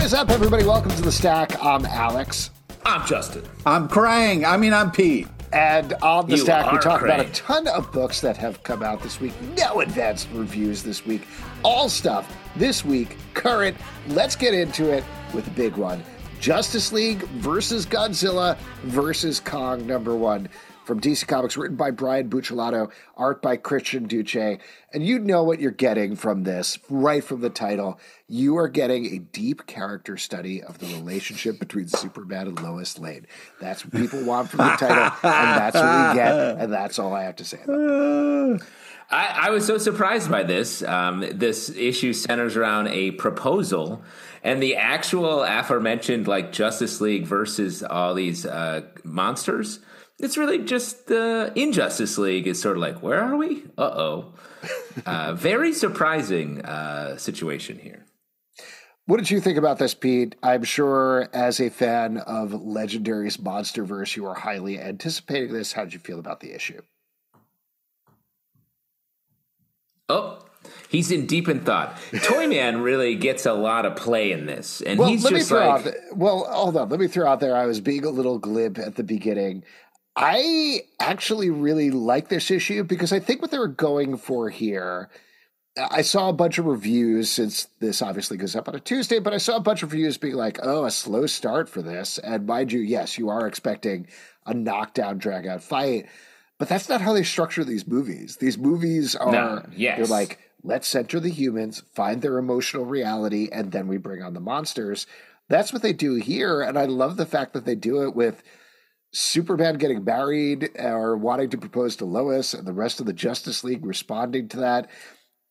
What is up, everybody? Welcome to the stack. I'm Alex. I'm Justin. I'm crying. I mean, I'm Pete. And on the You stack, we are talk about a great. ton of books that have come out this week. No advanced reviews this week. All stuff this week, current. Let's get into it with the big one Justice League versus Godzilla versus Kong, number one. From DC Comics, written by Brian Buccellato, art by Christian Duce. And you know what you're getting from this right from the title. You are getting a deep character study of the relationship between Superman and Lois Lane. That's what people want from the title, and that's what we get. And that's all I have to say. I, I was so surprised by this. Um, this issue centers around a proposal, and the actual aforementioned like Justice League versus all these uh, monsters. It's really just the Injustice League is sort of like, where are we? Uh oh. uh, very surprising uh, situation here. What did you think about this, Pete? I'm sure as a fan of Legendary's Monsterverse, you are highly anticipating this. How did you feel about the issue? Oh, he's in deep in thought. Toyman really gets a lot of play in this, and Well, he's let me just throw like, out. The, well, hold on. Let me throw out there. I was being a little glib at the beginning. I actually really like this issue because I think what they were going for here. I saw a bunch of reviews since this obviously goes up on a Tuesday, but I saw a bunch of reviews being like, "Oh, a slow start for this." And mind you, yes, you are expecting a knockdown, drag out fight, but that's not how they structure these movies. These movies are No, yes. they're like, let's center the humans, find their emotional reality, and then we bring on the monsters. That's what they do here, and I love the fact that they do it with Superman getting married or wanting to propose to Lois, and the rest of the Justice League responding to that.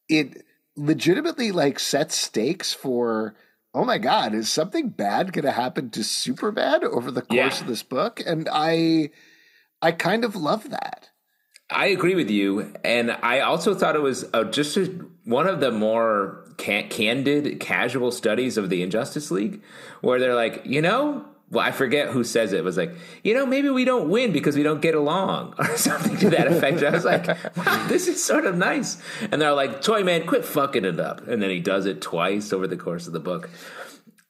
It legitimately like sets stakes for. Oh my God! Is something bad going to happen to Superman over the course Yeah. of this book? And I, I kind of love that. I agree with you, and I also thought it was uh, just a, one of the more can- candid, casual studies of the Injustice League, where they're like, you know, well, I forget who says it. Was like, you know, maybe we don't win because we don't get along, or something to that effect. I was like, wow, this is sort of nice. And they're like, Toy Man, quit fucking it up, and then he does it twice over the course of the book.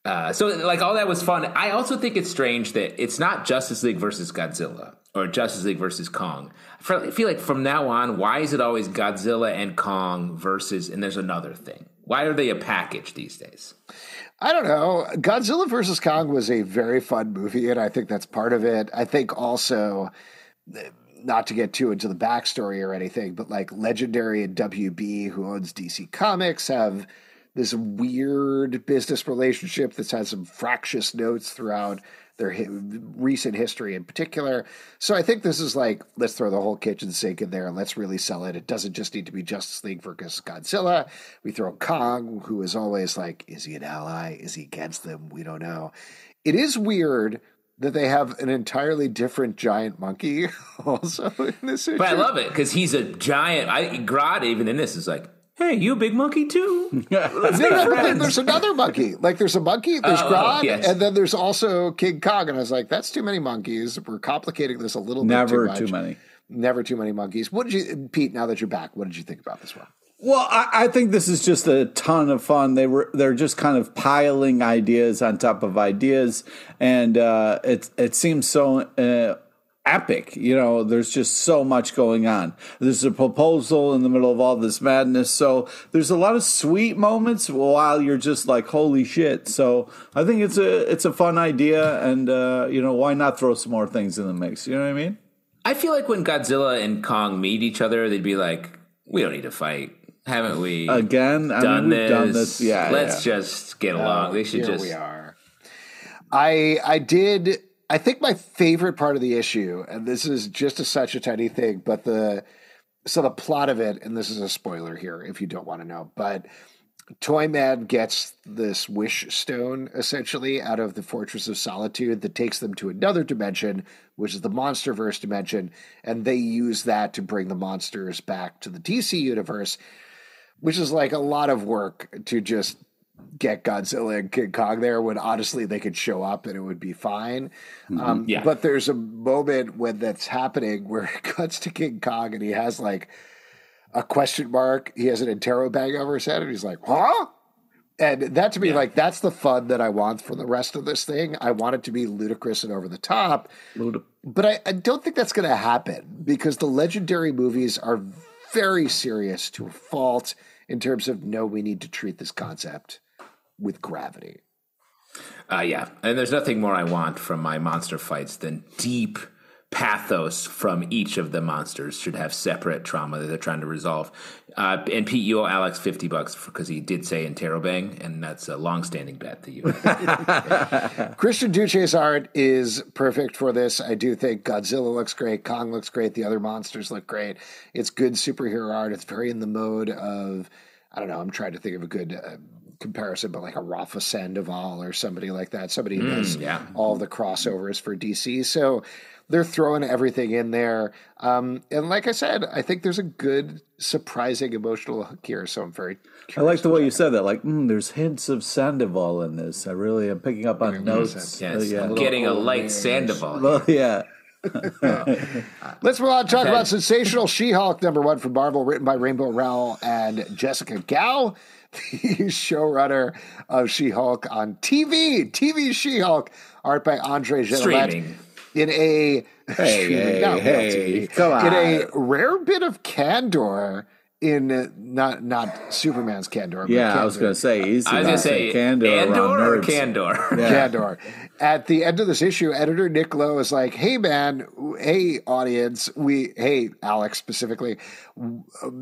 Uh, so, like, all that was fun. I also think it's strange that it's not Justice League versus Godzilla or Justice League versus Kong. I feel like from now on, why is it always Godzilla and Kong versus, and there's another thing? Why are they a package these days? I don't know. Godzilla versus Kong was a very fun movie, and I think that's part of it. I think also, not to get too into the backstory or anything, but like Legendary and WB, who owns DC Comics, have this weird business relationship that's had some fractious notes throughout their hi- recent history in particular. So I think this is like, let's throw the whole kitchen sink in there and let's really sell it. It doesn't just need to be Justice League versus Godzilla. We throw Kong, who is always like, is he an ally? Is he against them? We don't know. It is weird that they have an entirely different giant monkey also in this issue. But I love it because he's a giant. I Grodd even in this is like, hey, you a big monkey too? Let's No, no, then there's another monkey. Like there's a monkey, there's Oh, oh, Grodd, yes. and then there's also King Kong. And I was like, that's too many monkeys. We're complicating this a little Never bit too too much. many. Never too many monkeys. What did you, Pete? Now that you're back, what did you think about this one? Well, I, I think this is just a ton of fun. They were they're just kind of piling ideas on top of ideas, and uh, it it seems so uh, epic. You know, there's just so much going on. There's a proposal in the middle of all this madness, so there's a lot of sweet moments while you're just like, holy shit. So I think it's a it's a fun idea, and uh, you know, why not throw some more things in the mix? You know what I mean? I feel like when Godzilla and Kong meet each other, they'd be like, we don't need to fight. Haven't we Again, I done, mean, we've this? done this. Yeah, Let's yeah. just get along. they should Here just. we are. I I did. I think my favorite part of the issue, and this is just a, such a tiny thing, but the so the plot of it, and this is a spoiler here if you don't want to know, but Toyman gets this wish stone essentially out of the Fortress of Solitude that takes them to another dimension, which is the Monsterverse dimension, and they use that to bring the monsters back to the DC universe, which is like a lot of work to just get Godzilla and King Kong there when honestly they could show up and it would be fine. Um, Yeah. But there's a moment when that's happening where it cuts to King Kong and he has like a question mark. He has an interrobang over his head and he's like, huh? And that to me, like, that's the fun that I want for the rest of this thing. I want it to be ludicrous and over the top. But I, I don't think that's going to happen because the legendary movies are very serious to a fault in terms of no, we need to treat this concept with gravity. Uh, yeah, and there's nothing more I want from my monster fights than deep pathos from each of the monsters should have separate trauma that they're trying to resolve. Uh, and Pete, you owe Alex 50 bucks because he did say Interrobang, and that's a long-standing bet that you. Christian Duce's art is perfect for this. I do think Godzilla looks great, Kong looks great, the other monsters look great. It's good superhero art. It's very in the mode of, I don't know, I'm trying to think of a good. Uh, comparison, but like a Rafa Sandoval or somebody like that, somebody who does yeah. all the crossovers for DC. So they're throwing everything in there. Um, and like I said, I think there's a good, surprising emotional hook here. So I'm very. I like the way you said that. Like, mm, there's hints of Sandoval in this. I really am picking up on notes. Yes, Uh, yeah. I'm getting a light Sandoval. Well, yeah. Let's move on to talk about Sensational She Hulk, number one from Marvel, written by Rainbow Rowell and Jessica Gao, the showrunner of She Hulk on TV. TV She Hulk, art by Andre Gillette. In a Hey, hey, real hey, come in a rare bit of candor in uh, not not Superman's candor. but Yeah, I was going to say easy. I was gonna say candor Andor or. Candor. Yeah. Candor. At the end of this issue, editor Nick Lowe is like, "Hey, man, hey, audience, we, hey, Alex specifically,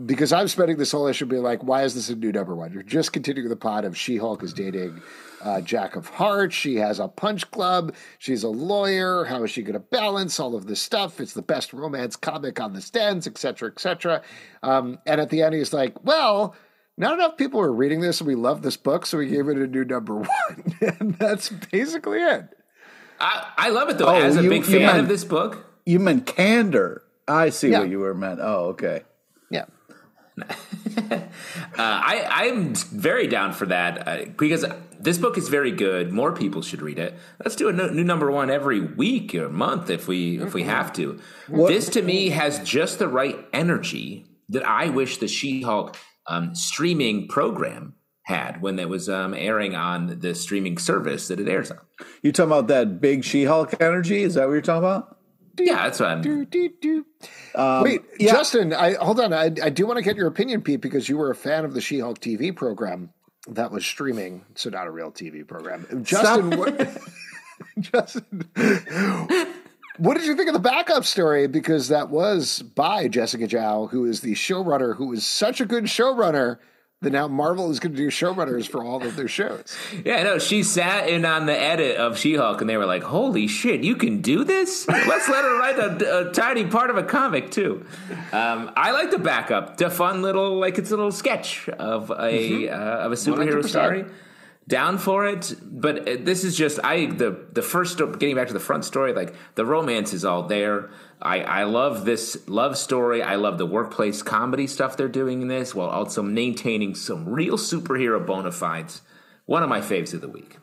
because I'm spending this whole issue being like, why is this a new number one? You're just continuing the plot of She-Hulk is dating uh, Jack of Hearts. She has a punch club. She's a lawyer. How is she going to balance all of this stuff? It's the best romance comic on the stands, et cetera, et cetera. Um, and at the end, he's like, well." Not enough people are reading this, and we love this book, so we gave it a new number one, and that's basically it. I, I love it though. Oh, As a you- big you fan meant- of this book, You meant candor. I see Yeah. what you were meant. Oh, okay. Yeah, Uh, I I'm very down for that uh, because this book is very good. More people should read it. Let's do a no- new number one every week or month if we if we have to. This to me has just the right energy that I wish the She-Hulk um, streaming program had when it was um, airing on the streaming service that it airs on. You talking about that big She-Hulk energy? Is that what you're talking about? Yeah, that's what I'm. Do, do, do. Um, Wait, yeah. Justin, I hold on. I, I do want to get your opinion, Pete, because you were a fan of the She-Hulk TV program that was streaming, so not a real TV program. Justin, what, Justin, what did you think of the backup story? Because that was by Jessica Gao, who is the showrunner, who is such a good showrunner that now Marvel is going to do showrunners for all of their shows. Yeah, no, she sat in on the edit of She-Hulk, and they were like, "Holy shit, you can do this! Let's let her write a, a tiny part of a comic too." Um, I like the backup, the fun little, like it's a little sketch of a uh, of a superhero 100%. story. Down for it, but uh, this is just I the the first getting back to the front story, like the romance is all there. I, I love this love story. I love the workplace comedy stuff they're doing in this, while also maintaining some real superhero bona fides. One of my faves of the week.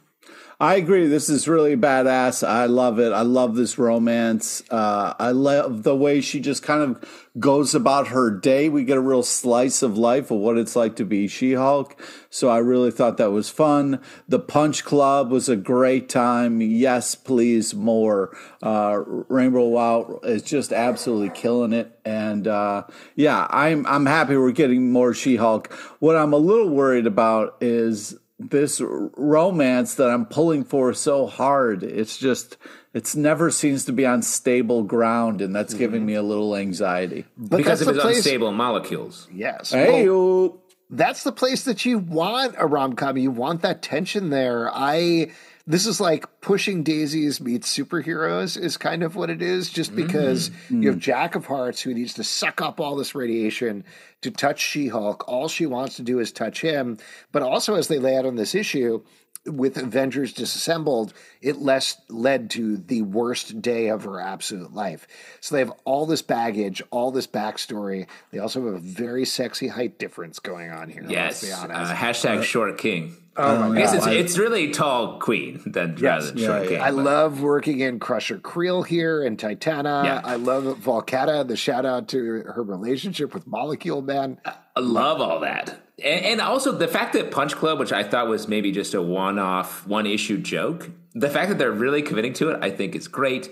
I agree. This is really badass. I love it. I love this romance. Uh, I love the way she just kind of goes about her day. We get a real slice of life of what it's like to be She Hulk. So I really thought that was fun. The Punch Club was a great time. Yes, please, more. Uh, Rainbow Rowell is just absolutely killing it. And uh, yeah, I'm I'm happy we're getting more She Hulk. What I'm a little worried about is this romance that I'm pulling for so hard. It's just, it's never seems to be on stable ground, and that's giving mm-hmm. me a little anxiety. But because that's of the his place, unstable molecules. Yes. Hey, Well, that's the place that you want a rom com. You want that tension there. I this is like pushing daisies meets superheroes is kind of what it is, just because you have Jack of Hearts who needs to suck up all this radiation to touch She Hulk. All she wants to do is touch him. But also, as they lay out on this issue, with Avengers disassembled, it less led to the worst day of her absolute life. So they have all this baggage, all this backstory. They also have a very sexy height difference going on here. Yes. let's be Uh, honest. hashtag short king. Oh my um, I guess god! it's, it's really tall queen than rather Yeah, yeah. king. I but- love working in Crusher Creel here and Titania. Yeah. I love Volcana. The shout out to her relationship with Molecule Man. I love all that. and, and also the fact that Punch Club, which I thought was maybe just a one-off, one-issue joke, the fact that they're really committing to it, I think is great.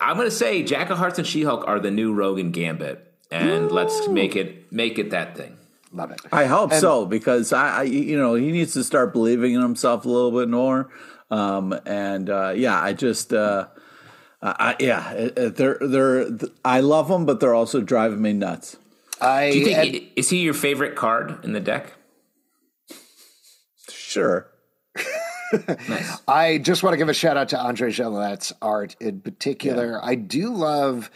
I'm going to say Jack of Hearts and She-Hulk are the new Rogue and Gambit, and let's make it make it that thing. Love it. I hope so because I, I, you know, he needs to start believing in himself a little bit more. Um, and uh, yeah, I just, uh, I, yeah, it- it- they're they're. I love them, but they're also driving me nuts. I Do you think and- is he your favorite card in the deck? Sure. Nice. I just want to give a shout out to Andre Gelette's art in particular. I do love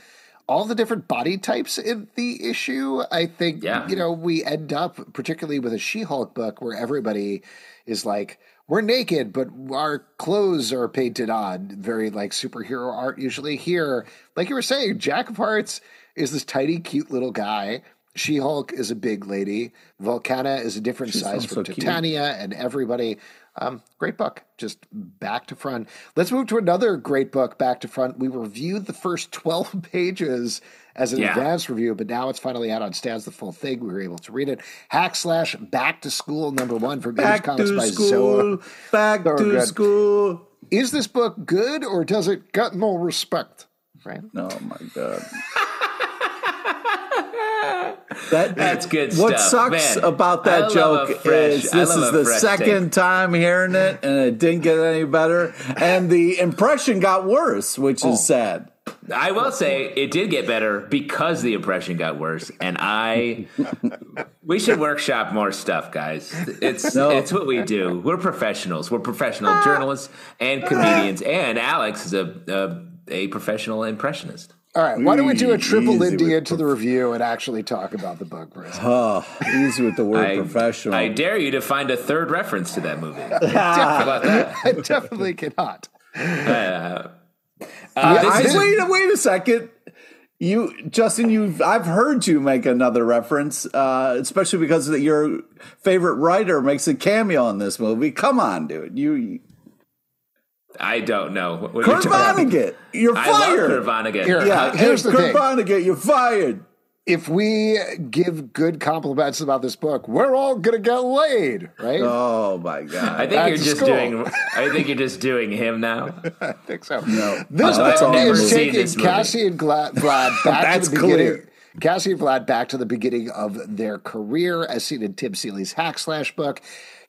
all the different body types in the issue. I think, Yeah. you know, we end up, particularly with a She Hulk book, where everybody is like, we're naked, but our clothes are painted on. Very like superhero art, usually. Here, like you were saying, Jack of Hearts is this tiny, cute little guy. She Hulk is a big lady. Volcana is a different size from cute. Titania and everybody. Um, great book, just back to front. Let's move to another great book, back to front. We reviewed the first 12 pages as an Yeah. advanced review, but now it's finally out on stands, the full thing. We were able to read it. Hack slash back to school number one from Image Back Comics to by school. Zoa. Back So to good. school. Is this book good or does it get no respect? Right? Oh my god. That, That's good What stuff. sucks Man, about that joke fresh- is this is the second take. time hearing it, and it didn't get any better, and the impression got worse, which Oh. is sad. I will say it did get better because the impression got worse, and I we should workshop more stuff, guys. It's No. it's what we do. We're professionals. We're professional journalists and comedians, and Alex is a a, a professional impressionist. All right. Why don't we do a triple Easy Lindy with into the review and actually talk about the book for? Oh, easy with the word I, professional. I dare you to find a third reference to that movie. How? I definitely cannot. Uh, I- this is- wait, wait a second. You, Justin, you've I've heard you make another reference, uh, especially because that your favorite writer makes a cameo in this movie. Come on, dude. You, I don't know. What, what Kurt you're talking- Vonnegut, you're I love fired. Kurt Vonnegut. Here, yeah, Here's hey, the Kurt thing. Vonnegut, you're fired. if we give good compliments about this book, we're all gonna get laid, right? Oh my god! I think Back you're to just school. doing. I think you're just doing him now. I think so. No. This Uh, book is taking. Cassie and Gla- Vlad back That's to the beginning. clear. Cassie and Vlad back to the beginning of their career, as seen in Tim Seeley's Hack Slash book.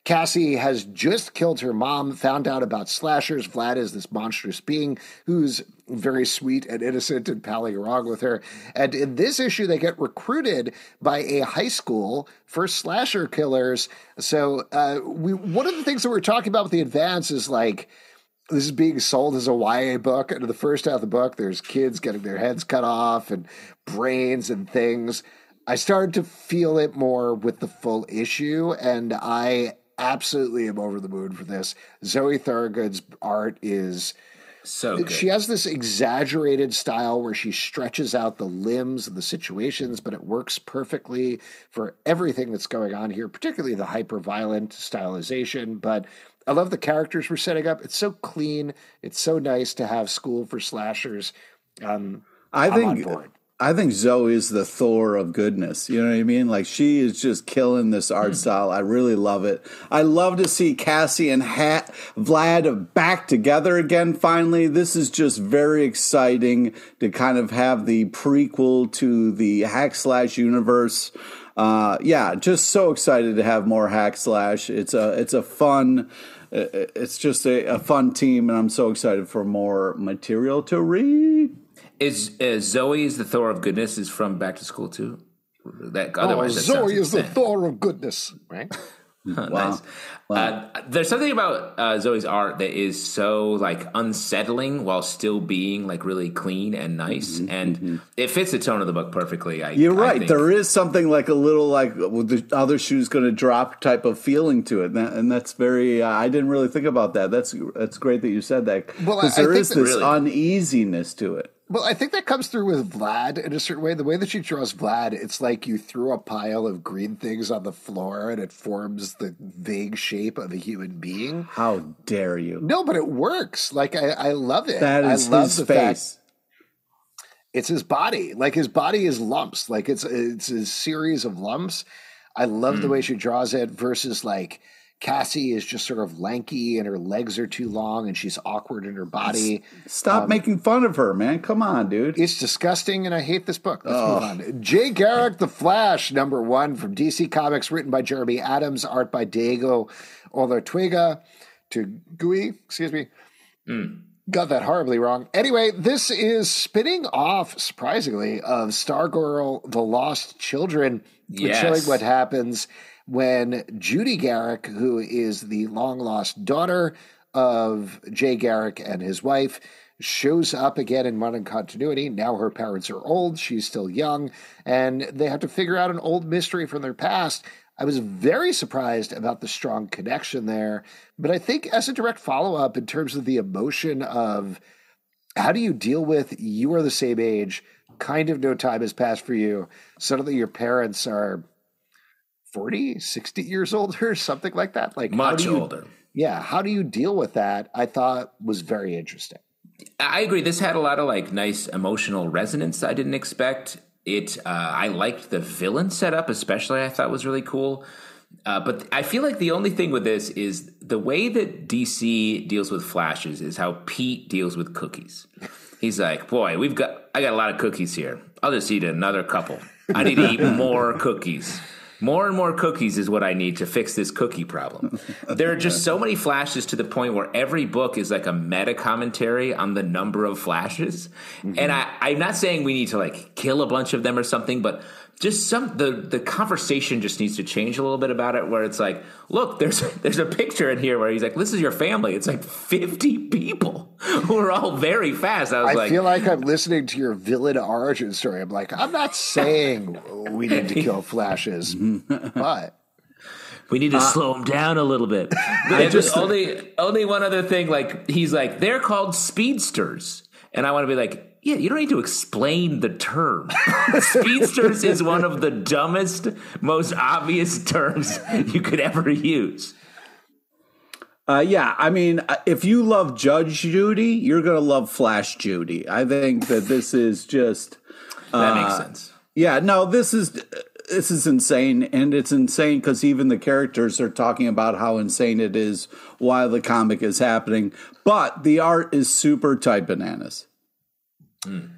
Cassie has just killed her mom, found out about slashers. Vlad is this monstrous being who's very sweet and innocent and palling along with her. And in this issue, they get recruited by a high school for slasher killers. So, uh, we one of the things that we're talking about with the advance is like, this is being sold as a YA book. And in the first half of the book, there's kids getting their heads cut off and brains and things. I started to feel it more with the full issue, and I absolutely am over the moon for this. Zoe Thurgood's art is. So good. She has this exaggerated style where she stretches out the limbs and the situations, but it works perfectly for everything that's going on here, particularly the hyper violent stylization. But I love the characters we're setting up. It's so clean. It's so nice to have school for slashers. Um, I I'm think. I think Zoe is the Thor of goodness. You know what I mean? Like she is just killing this Hmm. art style. I really love it. I love to see Cassie and ha- Vlad back together again. Finally, this is just very exciting to kind of have the prequel to the Hack Slash universe. Uh, yeah, just so excited to have more Hack Slash. It's a it's a fun. uh, It's just a, a fun team, and I'm so excited for more material to read. Is uh, Zoe is the Thor of goodness is from Back to School too? That Oh, otherwise that Zoe is the. Thor of goodness, right? Huh, Nice. Uh, there's something about uh, Zoe's art that is so like unsettling while still being like really clean and nice, and it fits the tone of the book perfectly. I, Mm-hmm, You're I right. think. There is something like a little like with the other shoe's going to drop type of feeling to it, and, that, and that's very. Uh, I didn't really think about that. That's that's great that you said that Well, because I- I think is this really- uneasiness to it. Well, I think that comes through with Vlad in a certain way. The way that she draws Vlad, it's like you threw a pile of green things on the floor and it forms the vague shape of a human being. How dare you? No, but it works. Like I, I love it. That is I love his the fact face. it's his body. Like his body is lumps. Like it's it's a series of lumps. I love mm. the way she draws it versus like Cassie is just sort of lanky and her legs are too long and she's awkward in her body. Stop um, making fun of her, man. Come on, dude. It's disgusting and I hate this book. Let's oh. move on. Jay Garrick, The Flash, number one from DC Comics, written by Jeremy Adams, art by Diego Olortegui to Gui, excuse me. Mm. Got that horribly wrong. Anyway, this is spinning off, surprisingly, of Stargirl The Lost Children, yes. showing what happens when Judy Garrick, who is the long lost daughter of Jay Garrick and his wife, shows up again in modern continuity. Now her parents are old, she's still young, and they have to figure out an old mystery from their past. I was very surprised about the strong connection there, but I think as a direct follow up in terms of the emotion of how do you deal with you are the same age, kind of no time has passed for you, suddenly your parents are 40, 60 years older, something like that. Like much you, older. Yeah. How do you deal with that? I thought was very interesting. I agree. This had a lot of like nice emotional resonance I didn't expect. It uh, I liked the villain setup, especially I thought was really cool. Uh, but I feel like the only thing with this is the way that DC deals with flashes is how Pete deals with cookies. He's like, "Boy, we've got I got a lot of cookies here. I'll just eat another couple. I need to eat more cookies." More and more cookies is what I need to fix this cookie problem. there are just so many flashes to the point where every book is like a meta commentary on the number of flashes. Mm-hmm. And I, I'm not saying we need to like kill a bunch of them or something, but just some the the conversation just needs to change a little bit about it where it's like look there's there's a picture in here where he's like this is your family it's like 50 people who are all very fast i was I like i feel like i'm listening to your villain origin story i'm like i'm not saying we need to kill flashes but we need to uh, slow him down a little bit. I just only only one other thing. Like he's like they're called speedsters, and I want to be like, yeah, you don't need to explain the term. Speedsters is one of the dumbest, most obvious terms you could ever use. Uh, yeah, I mean, uh, if you love Judge Judy, you're going to love Flash Judy. I think that this is just uh, that makes sense. Yeah, no, this is this is insane, and it's insane because even the characters are talking about how insane it is while the comic is happening. But the art is super tight bananas. Mm.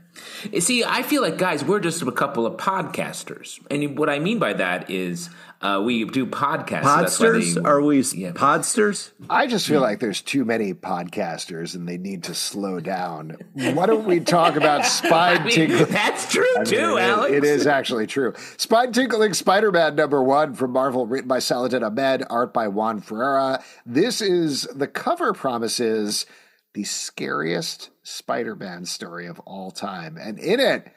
See, I feel like, guys, we're just a couple of podcasters. And what I mean by that is uh, we do podcasts. Podsters? they, Are we yeah. podsters? I just feel yeah. like there's too many podcasters and they need to slow down. Why don't we talk about spine I mean, tinkling? That's true, I mean, too, it, Alex. It is actually true. Spine tinkling Spider Man number one from Marvel, written by Saladin Ahmed, art by Juan Ferreira. This is the cover promises the scariest Spider Man story of all time. And in it,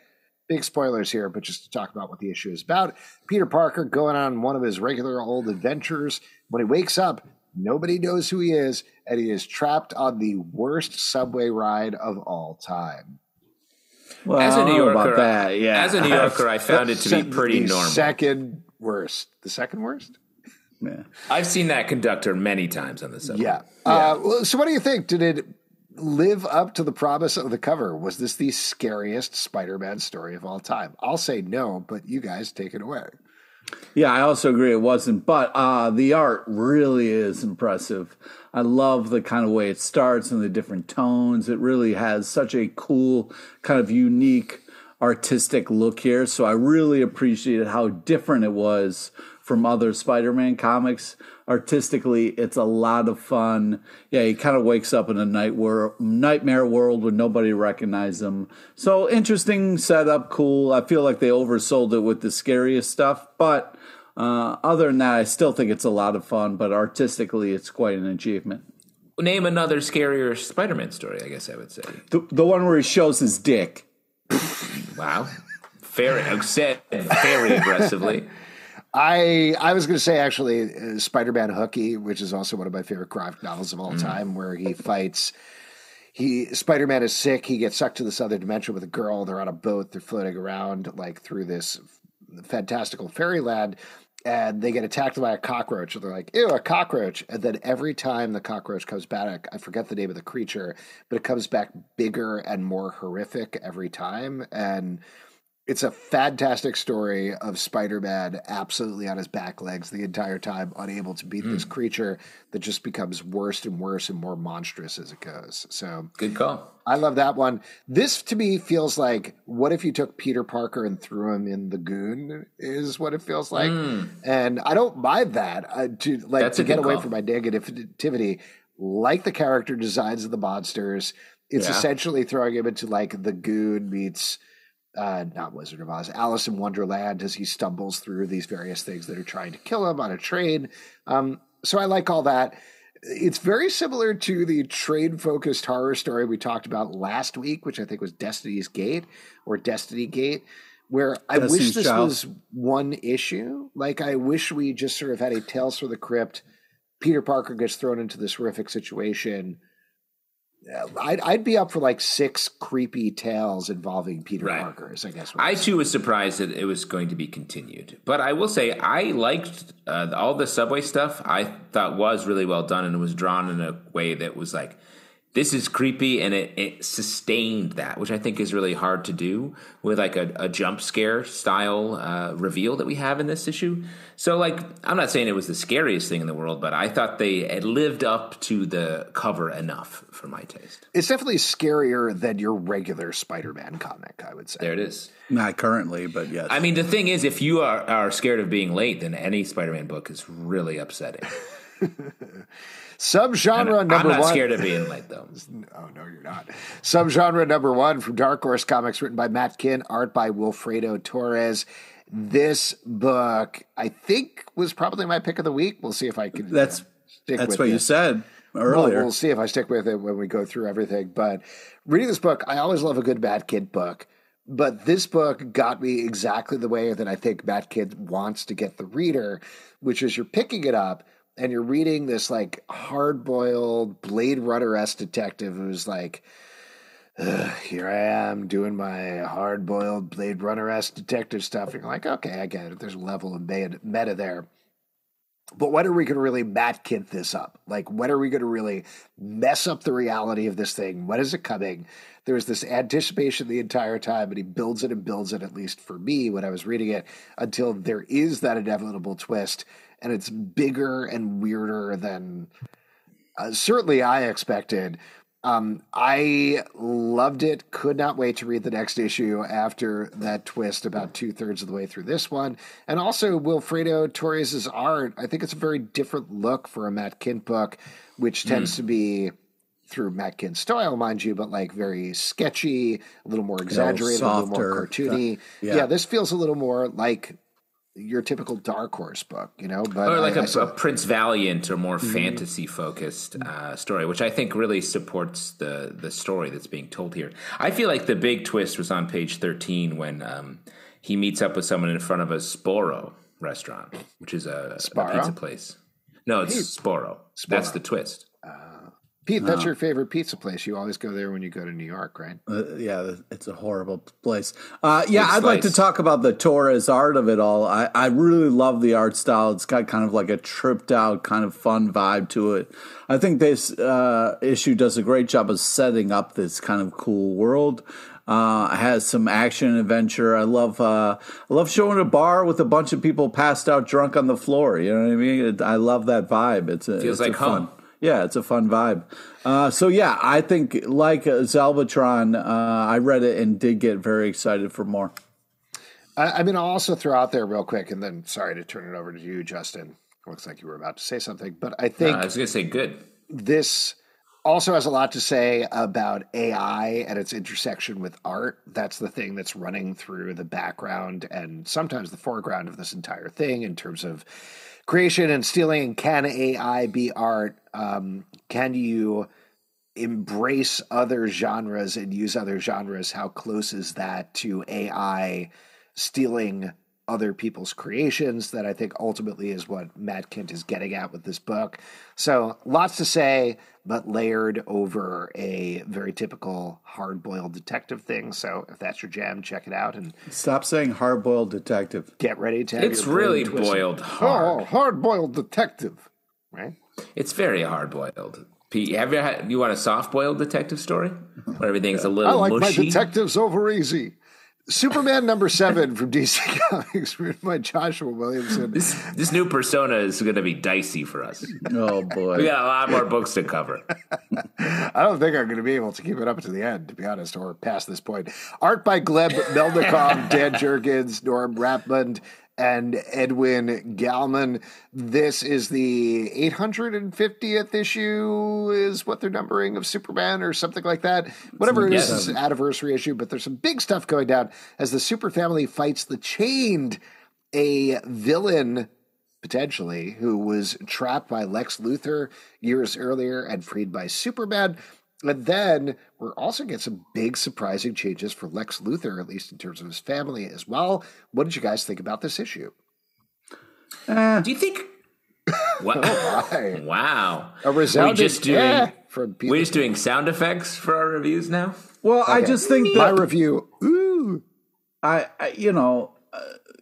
big spoilers here, but just to talk about what the issue is about Peter Parker going on one of his regular old adventures. When he wakes up, nobody knows who he is, and he is trapped on the worst subway ride of all time. Well, as a New Yorker, that, yeah. As a New Yorker, I found it to be pretty the normal. Second worst. The second worst? Yeah. I've seen that conductor many times on the subway. Yeah. yeah. Uh, well, so, what do you think? Did it live up to the promise of the cover? Was this the scariest Spider Man story of all time? I'll say no, but you guys take it away. Yeah, I also agree it wasn't, but uh, the art really is impressive. I love the kind of way it starts and the different tones. It really has such a cool, kind of unique artistic look here. So I really appreciated how different it was from other Spider Man comics artistically, it's a lot of fun. Yeah, he kind of wakes up in a night wor- nightmare world where nobody recognizes him. So interesting setup, cool. I feel like they oversold it with the scariest stuff, but uh, other than that, I still think it's a lot of fun. But artistically, it's quite an achievement. Name another scarier Spider-Man story. I guess I would say the, the one where he shows his dick. wow, very said very aggressively. I I was going to say actually uh, Spider-Man Hooky, which is also one of my favorite graphic novels of all mm. time, where he fights. He Spider-Man is sick. He gets sucked to this other dimension with a girl. They're on a boat. They're floating around like through this fantastical fairyland, and they get attacked by a cockroach. And they're like, "Ew, a cockroach!" And then every time the cockroach comes back, I forget the name of the creature, but it comes back bigger and more horrific every time. And It's a fantastic story of Spider Man absolutely on his back legs the entire time, unable to beat this creature that just becomes worse and worse and more monstrous as it goes. So Good call. I love that one. This to me feels like what if you took Peter Parker and threw him in the goon is what it feels like. And I don't mind that. Uh, to like That's to get away call. from my negativity, like the character designs of the monsters, it's Yeah. essentially throwing him into like the goon meets uh, not Wizard of Oz, Alice in Wonderland as he stumbles through these various things that are trying to kill him on a train. Um, so I like all that. It's very similar to the train focused horror story we talked about last week, which I think was Destiny's Gate or Destiny Gate, where I wish this Child. was one issue. Like, I wish we just sort of had a Tales from the Crypt. Peter Parker gets thrown into this horrific situation. I'd, I'd be up for like six creepy tales involving Peter Right. Parker. Is I guess what I too was surprised that it was going to be continued, but I will say I liked uh, all the subway stuff. I thought was really well done and it was drawn in a way that was like this is creepy and it, it sustained that, which I think is really hard to do with like a, a jump scare style uh, reveal that we have in this issue. So, like, I'm not saying it was the scariest thing in the world, but I thought they had lived up to the cover enough for my taste. It's definitely scarier than your regular Spider-Man comic. I would say. There it is. Not currently, but yes. I mean, the thing is, if you are, are scared of being late, then any Spider-Man book is really upsetting. Subgenre number one. I'm not one. scared of being late, though. Oh no, you're not. Subgenre number one from Dark Horse Comics, written by Matt Kindt, art by Wilfredo Torres. This book, I think, was probably my pick of the week. We'll see if I can. uh, that's stick that's what it. you said Well, earlier. we'll see if I stick with it when we go through everything. But reading this book, I always love a good Matt Kindt book. But this book got me exactly the way that I think Matt Kindt wants to get the reader, which is you're picking it up and you're reading this like hard boiled Blade Runner esque detective who's like, "Ugh, here I am doing my hard boiled Blade Runner esque detective stuff. And you're like, okay, I get it. There's a level of meta there. But when are we going to really Matt this up? Like, when are we going to really mess up the reality of this thing? When is it coming? There's this anticipation the entire time, and he builds it and builds it, at least for me when I was reading it, until there is that inevitable twist. And it's bigger and weirder than uh, certainly I expected. Um, I loved it. Could not wait to read the next issue after that twist about two thirds of the way through this one. And also Wilfredo Torres' art. I think it's a very different look for a Matt Kindt book, which tends to be through Matt Kindt's style, mind you, but like very sketchy, a little more exaggerated, a little more softer. cartoony. Yeah. yeah. this feels a little more like your typical Dark Horse book, you know. But Or like I- a I saw- a Prince Valiant or more fantasy focused uh, story, which I think really supports the the story that's being told here. I feel like the big twist was on page thirteen when um, he meets up with someone in front of a Sbarro restaurant, which is a, a pizza place. No, it's Sbarro. That's the twist. Pete, that's your favorite pizza place. You always go there when you go to New York, right? Uh, yeah, it's a horrible place. Uh, yeah, I'd like to talk about the Torres art of it all. I, I really love the art style. It's got kind of like a tripped out, kind of fun vibe to it. I think this uh, issue does a great job of setting up this kind of cool world. Uh, has some action and adventure. I love uh, I love showing a bar with a bunch of people passed out drunk on the floor. You know what I mean? It, I love that vibe. It's a, Feels it's a like home. Fun. Yeah, it's a fun vibe. Uh, so yeah, I think like uh, Zalbatron, uh, I read it and did get very excited for more. I, I mean, I'll also throw out there real quick, and then sorry to turn it over to you, Justin. Looks like you were about to say something, but I think I was going to say good. this also has a lot to say about AI and its intersection with art. That's the thing that's running through the background and sometimes the foreground of this entire thing in terms of creation and stealing. Can AI be art? Um, can you embrace other genres and use other genres? How close is that to AI stealing other people's creations? That I think ultimately is what Matt Kindt is getting at with this book. So lots to say, but layered over a very typical hard boiled detective thing. So if that's your jam, check it out and Stop saying hard boiled detective. get ready to have It's your really twisted. boiled oh, hard. Oh, hard boiled detective. Right? It's very hard boiled. Pete, have you had, you want a soft boiled detective story where everything's a little I like mushy? my detectives over easy. Superman number seven from DC Comics, written by Joshua Williamson. This this new persona is going to be dicey for us. Oh boy. We got a lot more books to cover. I don't think I'm going to be able to keep it up to the end, to be honest, or past this point. Art by Gleb Melnikov, Dan Jurgens, Norm Rapmund, and Edwin Galmon. This is the 850th issue, is what they're numbering of Superman or something like that. Whatever it is, it's an anniversary issue, but there's some big stuff going down as the Super family fights the Chained, a villain potentially, who was trapped by Lex Luthor years earlier and freed by Superman. And then we're also get some big surprising changes for Lex Luthor, at least in terms of his family as well. What did you guys think about this issue? Eh, Do you think? What? Hi. wow. A We're just doing. eh from people. We're just doing sound effects for our reviews now. well, I just think My that review. Ooh. I, I you know, uh,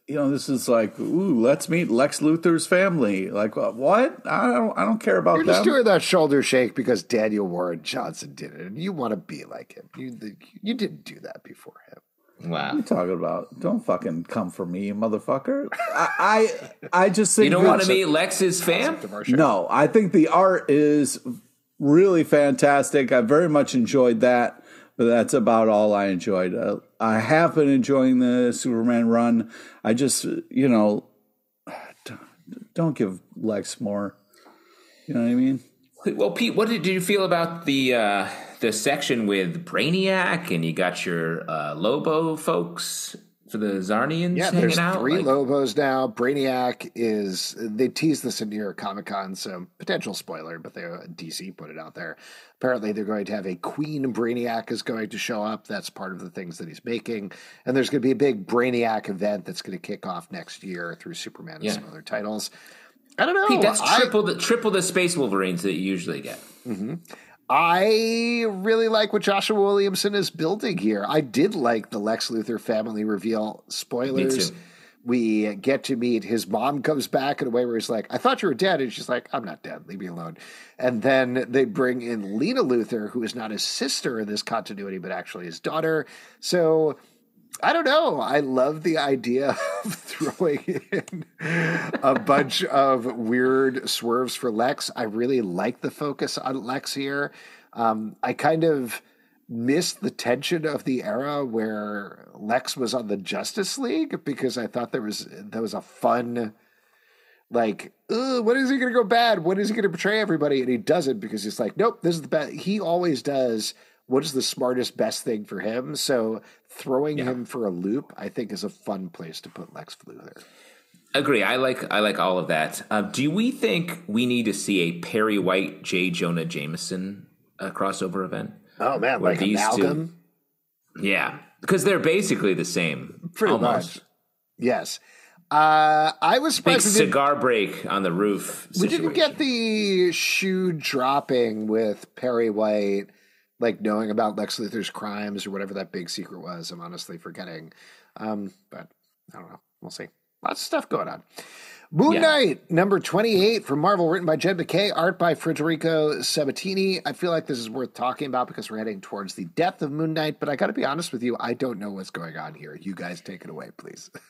you know, this is like, ooh, let's meet Lex Luthor's family. Like, what? I don't, I don't care about You're them. just doing that shoulder shake because Daniel Warren Johnson did it, and you want to be like him. You you didn't do that before him. Wow. you talking about? Don't fucking come for me, motherfucker. I, I, I just think You don't that- want to meet Lex's fam? Of our show. No, I think the art is really fantastic. I very much enjoyed that, but that's about all I enjoyed. Uh, I have been enjoying the Superman run. I just, you know, don't give Lex more. You know what I mean? Well, Pete, what did, you feel about the uh, the section with Brainiac and you got your uh, Lobo folks for the Czarnians Yeah, there's out? three Like- Lobos now. Brainiac is they teased this in New York Comic Con, so potential spoiler, but they uh, DC put it out there. Apparently, they're going to have a Queen Brainiac is going to show up. That's part of the things that he's making, and there's going to be a big Brainiac event that's going to kick off next year through Superman and Yeah. some other titles. I don't know. Pete, that's I- triple the triple the Space Wolverines that you usually get. Mm-hmm. I really like what Joshua Williamson is building here. I did like the Lex Luthor family reveal. Spoilers. We get to meet his mom comes back in a way where he's like, I thought you were dead. And she's like, I'm not dead. Leave me alone. And then they bring in Lena Luthor, who is not his sister in this continuity, but actually his daughter. So I don't know. I love the idea of throwing in a bunch of weird swerves for Lex. I really like the focus on Lex here. Um, I kind of missed the tension of the era where Lex was on the Justice League because I thought there was that was a fun like, when is he going to go bad? When is he going to betray everybody? And he doesn't because he's like, nope, this is the best. He always does what is the smartest, best thing for him. So throwing him for a loop, I think, is a fun place to put Lex Luthor. Agree. I like I like all of that. Uh, do we think we need to see a Perry White, J. Jonah Jameson uh, crossover event? Oh man, Where like these two- Yeah, because they're basically the same. pretty almost. much. Yes, uh, I was Big surprised didn't, cigar break on the roof. we didn't get the shoe dropping with Perry White, like knowing about Lex Luthor's crimes or whatever that big secret was. I'm honestly forgetting, um, but I don't know. We'll see. Lots of stuff going on. Moon Yeah. Knight, number 28 from Marvel, written by Jed MacKay, art by Federico Sabbatini. I feel like this is worth talking about because we're heading towards the death of Moon Knight, but I got to be honest with you, I don't know what's going on here. You guys take it away, please.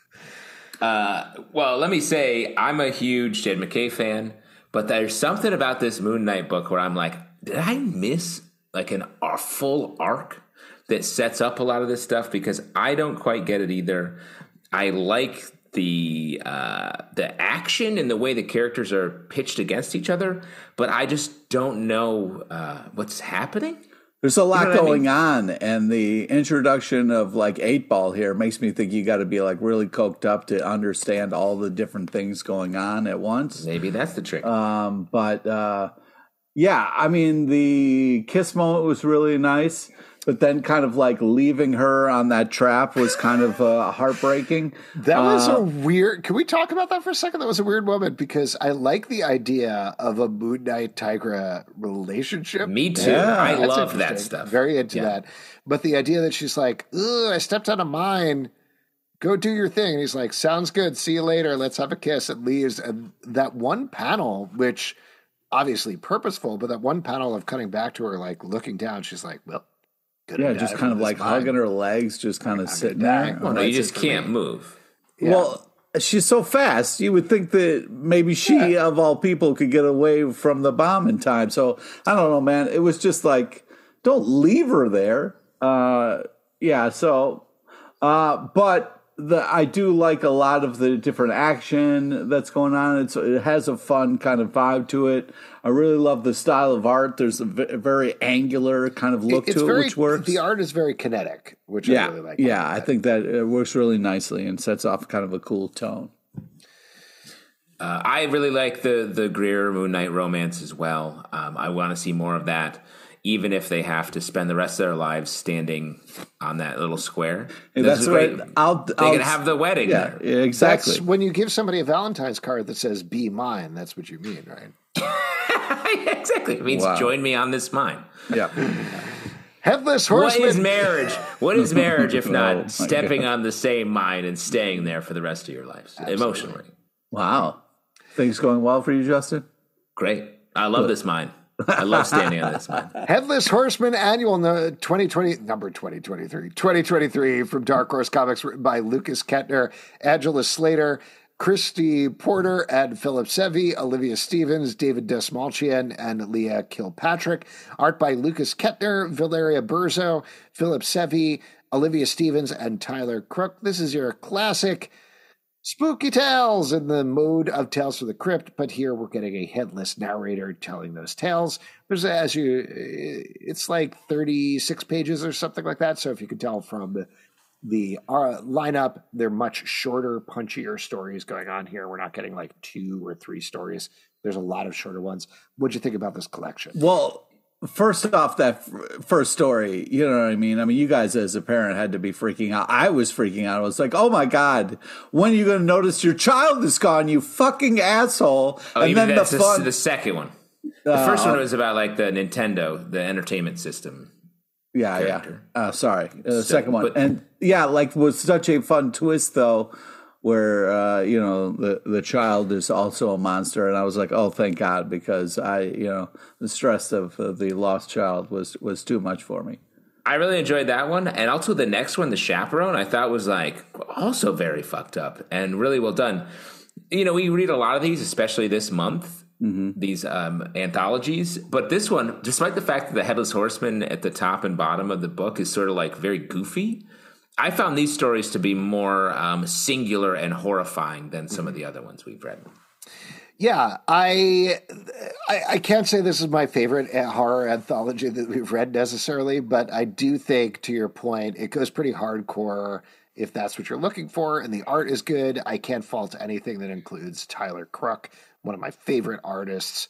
Well, let me say I'm a huge Jed MacKay fan, but there's something about this Moon Knight book where I'm like, did I miss like an a full arc that sets up a lot of this stuff? Because I don't quite get it either. I like the uh, the action and the way the characters are pitched against each other, but I just don't know uh, what's happening. There's a lot know what I going mean? on, and the introduction of like eight ball here makes me think you got to be like really coked up to understand all the different things going on at once. Maybe that's the trick. Um, but uh, yeah, I mean the kiss moment was really nice, but then kind of like leaving her on that trap was kind of uh, heartbreaking. That was a weird. Can we talk about that for a second? That was a weird moment because I like the idea of a Moon Knight Tigra relationship. Me too. Yeah, I That's love that stuff. Very into Yeah. that. But the idea that she's like, Ugh, I stepped out of mine. Go do your thing. And he's like, sounds good. See you later. Let's have a kiss. And leaves. And that one panel, which obviously purposeful, but that one panel of cutting back to her, like looking down, she's like, well, yeah, just kind of like mind. hugging her legs, just kind of sitting there. Well, no, you just can't me. move. Yeah. Well, she's so fast. You would think that maybe she, yeah. of all people, could get away from the bomb in time. So I don't know, man. It was just like, don't leave her there. Uh, yeah. So, uh, but the I do like a lot of the different action that's going on. It's it has a fun kind of vibe to it. I really love the style of art. There's a, v- a very angular kind of look it's to very, it, which works. The art is very kinetic, which yeah, I really like. Yeah, I think that it works really nicely and sets off kind of a cool tone. Uh, I really like the the Greer Moon Knight romance as well. Um, I want to see more of that even if they have to spend the rest of their lives standing on that little square. That's right. I'll, they I'll, can have the wedding. Yeah, there. exactly. That's when you give somebody a Valentine's card that says "Be mine," that's what you mean, right? exactly. It means wow. join me on this mine. Yeah. Headless horseman. What is marriage? What is marriage if not oh, stepping God. on the same mine and staying there for the rest of your lives Absolutely. emotionally? Wow. Things going well for you, Justin? Great. I love this mine. I love standing on this one. Headless Horseman Annual no, 2020, number 2023, 2023 from Dark Horse Comics, written by Lucas Kettner, Angela Slater, Christy Porter, and Philip Sevy, Olivia Stevens, David Dastmalchian, and Leah Kilpatrick. Art by Lucas Kettner, Valeria Burzo, Philip Sevy, Olivia Stevens, and Tyler Crook. This is your classic spooky tales in the mode of Tales from the Crypt, but here we're getting a headless narrator telling those tales. There's as you, it's like 36 pages or something like that. So if you can tell from the, the uh, lineup, they're much shorter, punchier stories going on here. We're not getting like two or three stories. There's a lot of shorter ones. What'd you think about this collection? Well, first off that f- first story you know what i mean? I mean you guys as a parent had to be freaking out. I was freaking out. I was like oh my god when are you going to notice your child is gone you fucking asshole? Oh, and then the fun the second one. The uh, first one was about like the nintendo the entertainment system yeah character. yeah uh, sorry. Uh, the so, second one. but, and yeah like was such a fun twist though where uh, you know the the child is also a monster, and I was like, oh, thank God, because I you know the stress of uh, the lost child was was too much for me. I really enjoyed that one, and also the next one, the chaperone, I thought was like also very fucked up and really well done. You know, we read a lot of these, especially this month. Mm-hmm. These um, anthologies, but this one, despite the fact that the headless horseman at the top and bottom of the book is sort of like very goofy, I found these stories to be more um, singular and horrifying than some of the other ones we've read. Yeah, I, I, I can't say this is my favorite horror anthology that we've read necessarily, but I do think, to your point, it goes pretty hardcore if that's what you're looking for, and the art is good. I can't fault anything that includes Tyler Crook, one of my favorite artists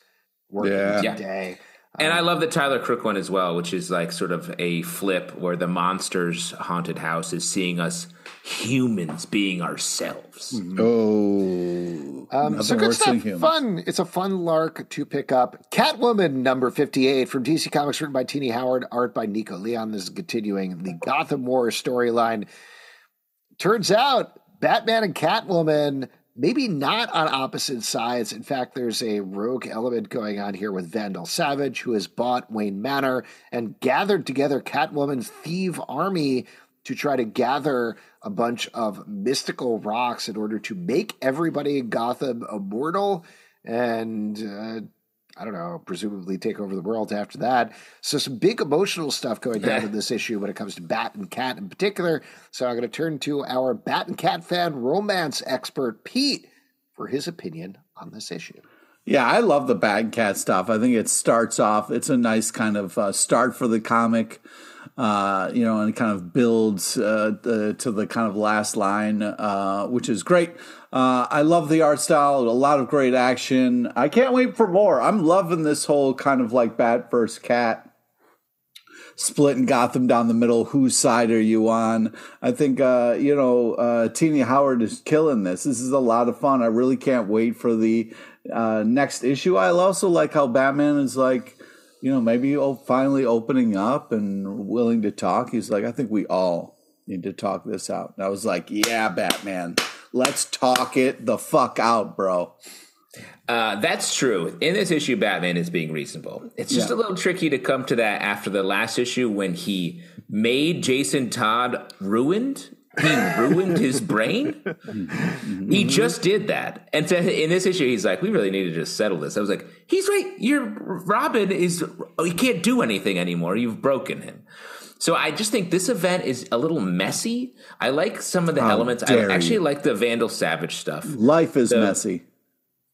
working yeah. today. And I love the Tyler Crook one as well, which is like sort of a flip where the monsters haunted house is seeing us humans being ourselves. Mm-hmm. Oh, um, so good stuff. Fun. It's a fun lark to pick up. Catwoman number fifty-eight from DC Comics, written by Tini Howard, art by Nico Leon. This is continuing the Gotham War storyline. Turns out Batman and Catwoman maybe not on opposite sides. In fact, there's a rogue element going on here with Vandal Savage, who has bought Wayne Manor and gathered together Catwoman's thief army to try to gather a bunch of mystical rocks in order to make everybody in Gotham immortal and uh, I don't know, presumably take over the world after that. So some big emotional stuff going down in this issue when it comes to Bat and Cat in particular. So I'm going to turn to our Bat and Cat fan romance expert, Pete, for his opinion on this issue. Yeah, I love the Bat and Cat stuff. I think it starts off, it's a nice kind of uh, start for the comic. Uh, you know, and it kind of builds uh, the, to the kind of last line, uh, which is great. Uh, I love the art style, a lot of great action. I can't wait for more. I'm loving this whole kind of like Bat versus Cat splitting Gotham down the middle. Whose side are you on? I think, uh, you know, uh, Howard is killing this. This is a lot of fun. I really can't wait for the uh, next issue. I also like how Batman is like, you know, maybe finally opening up and willing to talk. He's like, I think we all need to talk this out. And I was like, yeah, Batman Let's talk it the fuck out, bro. Uh, that's true. In this issue, Batman is being reasonable. It's just yeah. a little tricky to come to that after the last issue when he made Jason Todd ruined. He ruined his brain. He just did that. And to, in this issue, he's like, we really need to just settle this. I was like, he's right. Your Robin is, he can't do anything anymore. You've broken him. So I just think this event is a little messy. I like some of the How elements. I actually you. like the Vandal Savage stuff. Life is The- messy.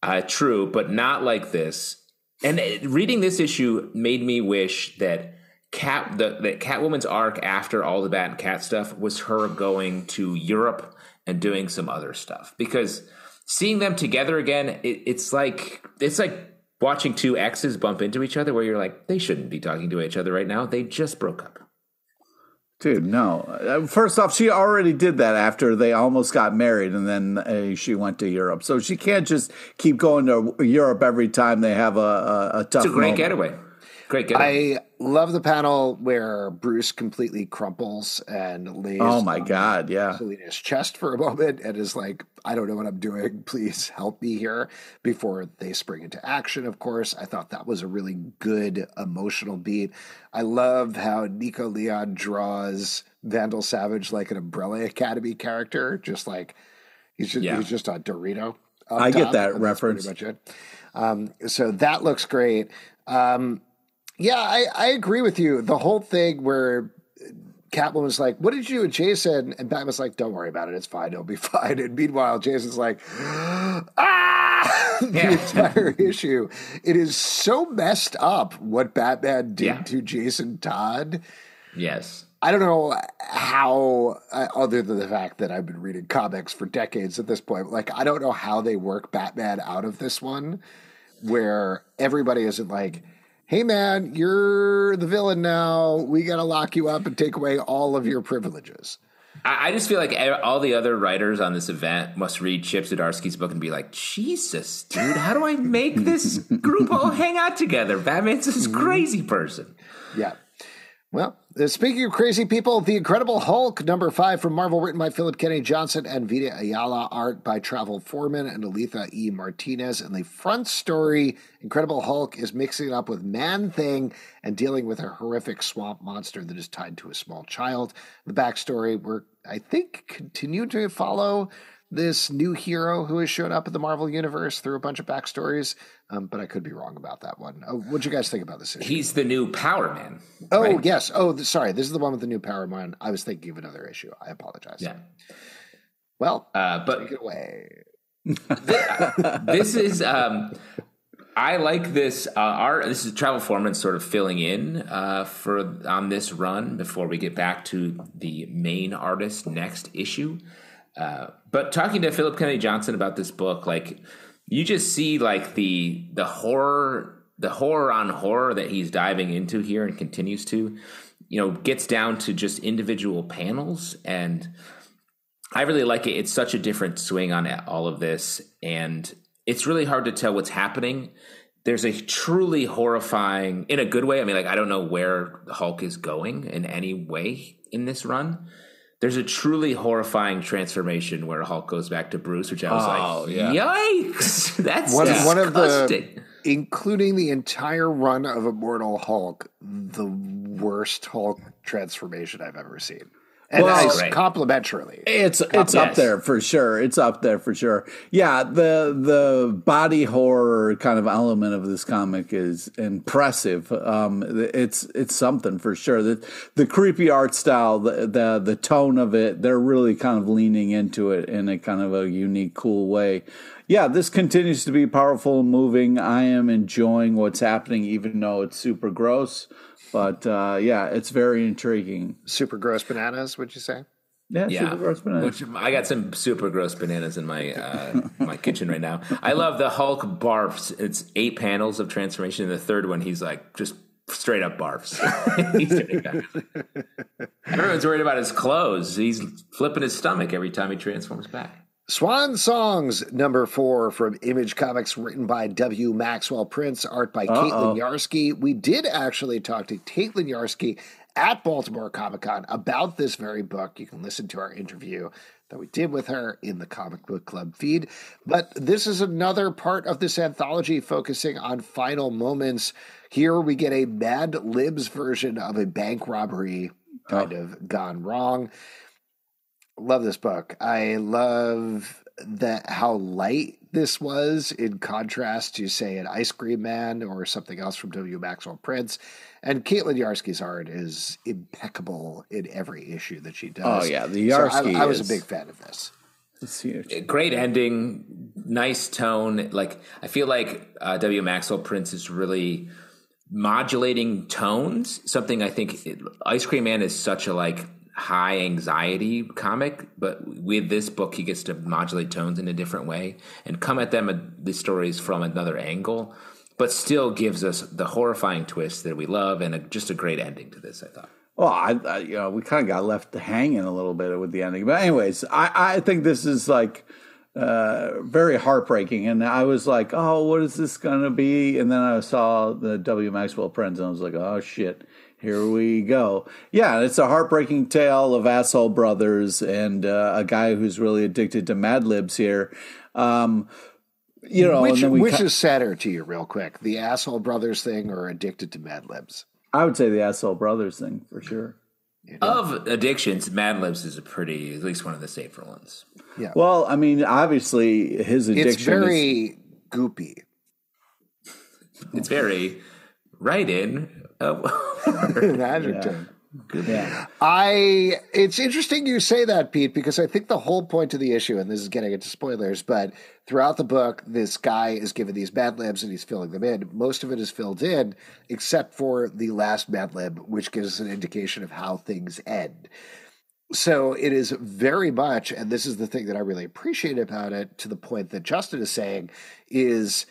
Uh, true, but not like this. And it- reading this issue made me wish that Cat the, the Catwoman's arc after all the Bat and Cat stuff was her going to Europe and doing some other stuff because seeing them together again, it, it's like it's like watching two exes bump into each other where you're like they shouldn't be talking to each other right now. They just broke up. Dude, no. Uh, First off, she already did that after they almost got married, and then uh, she went to Europe. So she can't just keep going to Europe every time they have a, a, a tough. It's a great moment. getaway. Great getaway. I love the panel where Bruce completely crumples and lays Oh my god, yeah. Selina's chest for a moment and is like, I don't know what I'm doing. Please help me here before they spring into action, of course. I thought that was a really good emotional beat. I love how Nico Leon draws Vandal Savage like an Umbrella Academy character, just like he's just, Yeah. he's just a Dorito. I get top, that and that's pretty reference. much it. Um, so that looks great. Um, yeah, I, I agree with you. The whole thing where Catwoman was like, "What did you do with Jason?" and Batman's like, "Don't worry about it. It's fine. It'll be fine." And meanwhile, Jason's like, "Ah!" the Yeah. entire issue. It is so messed up what Batman did Yeah. to Jason Todd. yes. I don't know how, uh, other than the fact that I've been reading comics for decades at this point, like, I don't know how they work Batman out of this one, where everybody isn't like, hey, man, you're the villain now. We got to lock you up and take away all of your privileges. I, just feel like all the other writers on this event must read Chip Zdarsky's book and be like, Jesus, dude, how do I make this group all hang out together? Batman's this mm-hmm. crazy person. Yeah. Well, uh, speaking of crazy people, The Incredible Hulk, number five from Marvel, written by Philip Kennedy Johnson and Vita Ayala, art by Travel Foreman and Alitha E. Martinez. And the front story, Incredible Hulk is mixing it up with Man Thing and dealing with a horrific swamp monster that is tied to a small child. The backstory, we're, I think, continue to follow this new hero who has shown up in the Marvel Universe through a bunch of backstories, um, but I could be wrong about that one. Uh, what'd you guys think about this issue? He's the new Power Man. Oh right? yes. Oh, th- sorry. This is the one with the new power man. I was thinking of another issue. I apologize. Yeah. Well, Uh, but take it away. this is um I like this uh art this is Travel Foreman sort of filling in uh for on this run before we get back to the main artist next issue. Uh but talking to Philip Kennedy Johnson about this book like you just see like the the horror the horror on horror that he's diving into here and continues to you know gets down to just individual panels and I really like it. It's such a different swing on all of this, and it's really hard to tell what's happening. There's a truly horrifying, in a good way. I mean, like I don't know where Hulk is going in any way in this run. There's a truly horrifying transformation where Hulk goes back to Bruce, which I was Oh, like, yeah. "Yikes, that's One, one of the, including the entire run of Immortal Hulk, the worst Hulk transformation I've ever seen. And Well- nice, Right. complimentarily. It's it's up Yes. there for sure. It's up there for sure. Yeah, the the body horror kind of element of this comic is impressive. Um, it's it's something for sure. The the creepy art style, the the the tone of it, they're really kind of leaning into it in a kind of a unique, cool way. Yeah, this continues to be powerful and moving. I am enjoying what's happening, even though it's super gross. But uh, yeah, it's very intriguing. Super gross bananas, would you say? Yeah, Yeah, super gross bananas. which I got some super gross bananas in my uh, my kitchen right now. I love the Hulk barfs. It's eight panels of transformation. And the third one, he's like just straight up barfs. He's doing that. Everyone's worried about his clothes. He's flipping his stomach every time he transforms back. Swan Songs, number four from Image Comics, written by W. Maxwell Prince, art by Caitlin Yarsky. We did actually talk to Caitlin Yarsky at Baltimore Comic Con about this very book. You can listen to our interview that we did with her in the Comic Book Club feed. But this is another part of this anthology focusing on final moments. Here we get a Mad Libs version of a bank robbery kind Oh. of gone wrong. Love this book. I love that how light this was in contrast to say an Ice Cream Man or something else from W. Maxwell Prince. And Caitlin Yarsky's art is impeccable in every issue that she does. Oh, yeah, the So Yarsky I, I was is- a big fan of this. It's huge. great ending, nice tone. Like I feel like uh, W. Maxwell Prince is really modulating tones. Something I think it, Ice Cream Man is such a like high anxiety comic, but with this book he gets to modulate tones in a different way and come at them at the stories from another angle, but still gives us the horrifying twist that we love and a, just a great ending to this. I thought. Well, I, I you know we kind of got left hanging a little bit with the ending, but anyways, I I think this is like uh, very heartbreaking, and I was like, oh, what is this gonna be? And then I saw the W. Maxwell Prince, and I was like, oh shit. Here we go. Yeah, it's a heartbreaking tale of asshole brothers and uh, a guy who's really addicted to Mad Libs here. Um, you know, which and which ki- is sadder to you, real quick? The asshole brothers thing or addicted to Mad Libs? I would say the asshole brothers thing for sure. Of addictions, Mad Libs is a pretty, at least one of the safer ones. Yeah. Well, I mean, obviously his addiction It's is very goopy. It's very right in. An adjective. yeah. I it's interesting you say that, Pete, because I think the whole point of the issue, and this is getting into spoilers, but throughout the book, this guy is given these Mad Libs and he's filling them in. Most of it is filled in, except for the last Mad Lib, which gives an indication of how things end. So it is very much, and this is the thing that I really appreciate about it, to the point that Justin is saying, is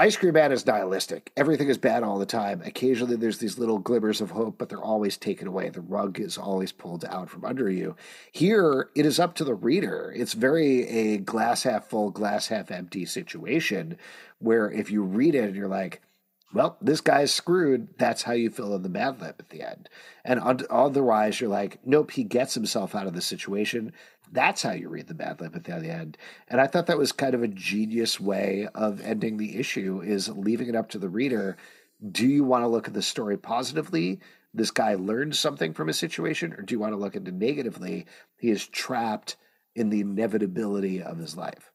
Ice Cream Man is nihilistic. Everything is bad all the time. Occasionally there's these little glimmers of hope, but they're always taken away. The rug is always pulled out from under you. Here, it is up to the reader. It's very a glass half full, glass half empty situation where if you read it and you're like, well, this guy's screwed. That's how you fill in the Mad Lib at the end. And otherwise, you're like, nope, he gets himself out of the situation. That's how you read the bad Lib at the end. And I thought that was kind of a genius way of ending the issue is leaving it up to the reader. Do you want to look at the story positively? This guy learned something from his situation, or do you want to look at it negatively? He is trapped in the inevitability of his life.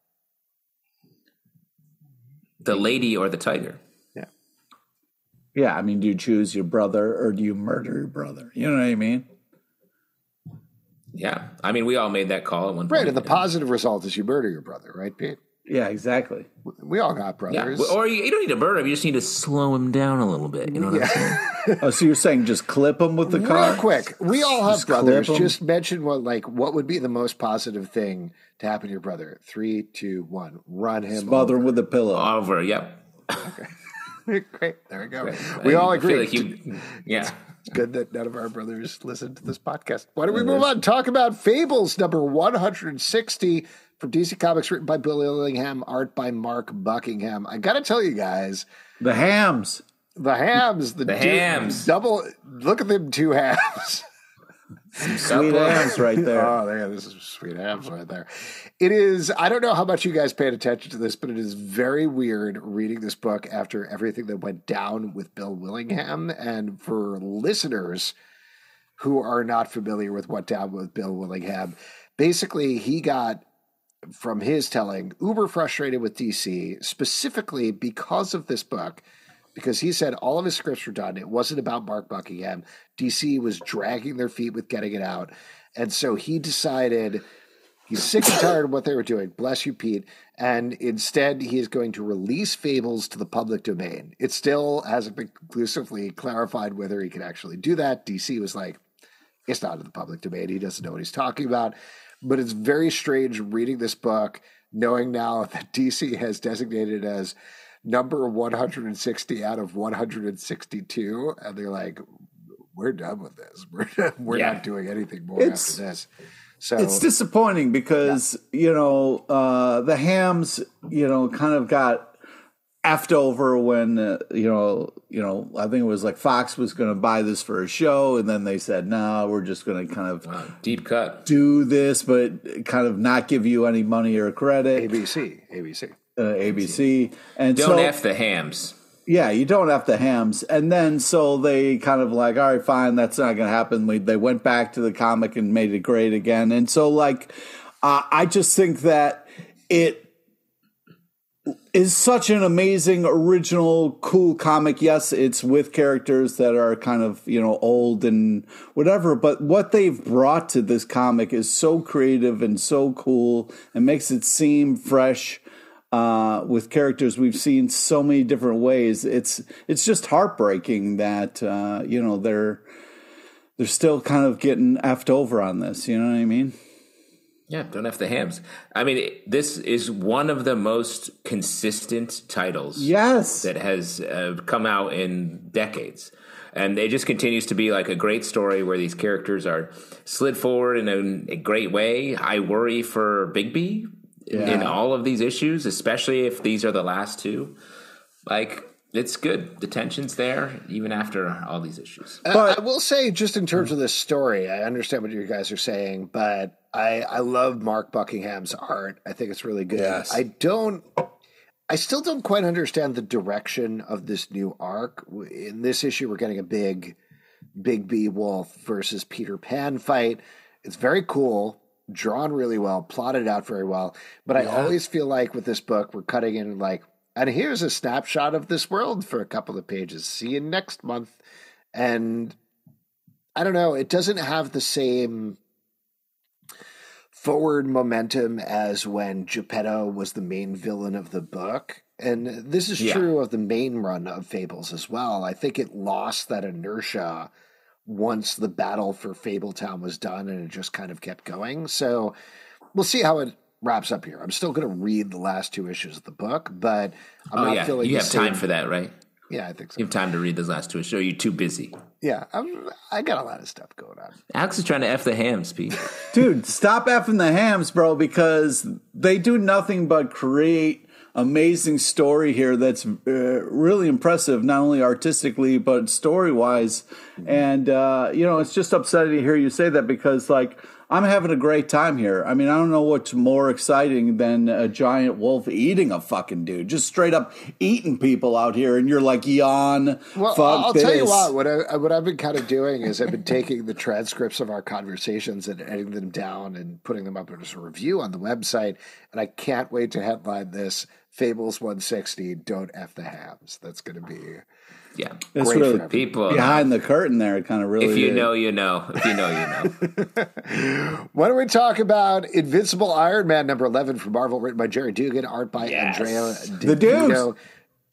the lady or the tiger. Yeah. Yeah, I mean, do you choose your brother or do you murder your brother? You know what I mean? Yeah, I mean, we all made that call at one point. Right. And the positive result is you murder your brother, right, Pete? Yeah, exactly. We all got yeah, brothers. or you, you don't need to murder him. You just need to slow him down a little bit. You know what I'm saying? Oh, so you're saying just clip him with the car? Real quick, we all have Just clip brothers. 'em. Just mention what like what would be the most positive thing to happen to your brother. Three, two, one. Run him. Smother him with a pillow. Over. Yep. Okay. Great. There we go. We all I feel agree. like you- yeah. It's good that none of our brothers listen to this podcast. Why don't we move on? Talk about Fables number 160 from DC Comics, written by Bill Willingham, art by Mark Buckingham. I got to tell you guys, the hams. the hams, the, The du- hams. double. Look at them two hams. Sweet hams right there. Oh, there, this is sweet hams right there. It is. I don't know how much you guys paid attention to this, but it is very weird reading this book after everything that went down with Bill Willingham. And for listeners who are not familiar with what down with Bill Willingham, basically he got from his telling uber frustrated with DC specifically because of this book. Because he said all of his scripts were done. It wasn't about Mark Buckingham. DC was dragging their feet with getting it out. And so he decided he's sick and tired of what they were doing. Bless you, Pete. And instead, he is going to release Fables to the public domain. It still hasn't been conclusively clarified whether he can actually do that. DC was like, it's not in the public domain. He doesn't know what he's talking about. But it's very strange reading this book, knowing now that DC has designated it as number 160 out of 162. And they're like, we're done with this. We're, we're Yeah. not doing anything more It's- after this. So It's disappointing because you know uh, the hams, you know, kind of got effed over when uh, you know, you know, I think it was like Fox was going to buy this for a show, and then they said, "No, we're just going to kind of Wow, deep cut. do this, but kind of not give you any money or credit." ABC, ABC. Uh, ABC and Don't so f the hams. Yeah, you don't have the hams. And then so they kind of like, all right, fine, that's not going to happen. We, they went back to the comic and made it great again. And so, like, uh, I just think that it is such an amazing, original, cool comic. Yes, it's with characters that are kind of, you know, old and whatever, but what they've brought to this comic is so creative and so cool and makes it seem fresh. Uh, with characters we've seen so many different ways, it's it's just heartbreaking that uh, you know they're they're still kind of getting effed over on this. You know what I mean? Yeah, don't have the hams. I mean, this is one of the most consistent titles. Yes, that has uh, come out in decades, and it just continues to be like a great story where these characters are slid forward in a, a great way. I worry for Bigby yeah. in all of these issues, especially if these are the last two. Like it's good. The tension's there even after all these issues. Uh, but, I will say, just in terms of this story, I understand what you guys are saying, but I I love Mark Buckingham's art. I think it's really good. Yes. I don't. I still don't quite understand the direction of this new arc. In this issue, we're getting a big, big B Wolf versus Peter Pan fight. It's very cool drawn really well, plotted out very well. But yeah. I always feel like with this book, we're cutting in like, and here's a snapshot of this world for a couple of pages. See you next month. And I don't know, it doesn't have the same forward momentum as when Geppetto was the main villain of the book. And this is yeah. true of the main run of Fables as well. I think it lost that inertia once the battle for Fabletown was done and it just kind of kept going. So we'll see how it wraps up here. I'm still going to read the last two issues of the book, but I'm oh, not yeah. feeling you have time for that, right? Yeah, I think so. You have time to read those last two issues. Are you too busy? Yeah, I'm, I got a lot of stuff going on. Alex is trying to f the hams, Pete. Dude, stop effing the hams, bro, because they do nothing but create amazing story here that's uh, really impressive, not only artistically but story wise. Mm-hmm. And uh, you know, it's just upsetting to hear you say that because like I'm having a great time here. I mean, I don't know what's more exciting than a giant wolf eating a fucking dude, just straight up eating people out here, and you're like, yawn. Well, I'll this. tell you what. What I what I've been kind of doing is I've been taking the transcripts of our conversations and editing them down and putting them up as a review on the website, and I can't wait to headline this Fables 160, don't F the hams. That's going to be. Yeah, that's really people behind the curtain there. It kind of really. If you know, you know. If you know, you know. Why don't we talk about Invincible Iron Man number eleven from Marvel, written by Gerry Duggan, art by yes. Andrea the dudes.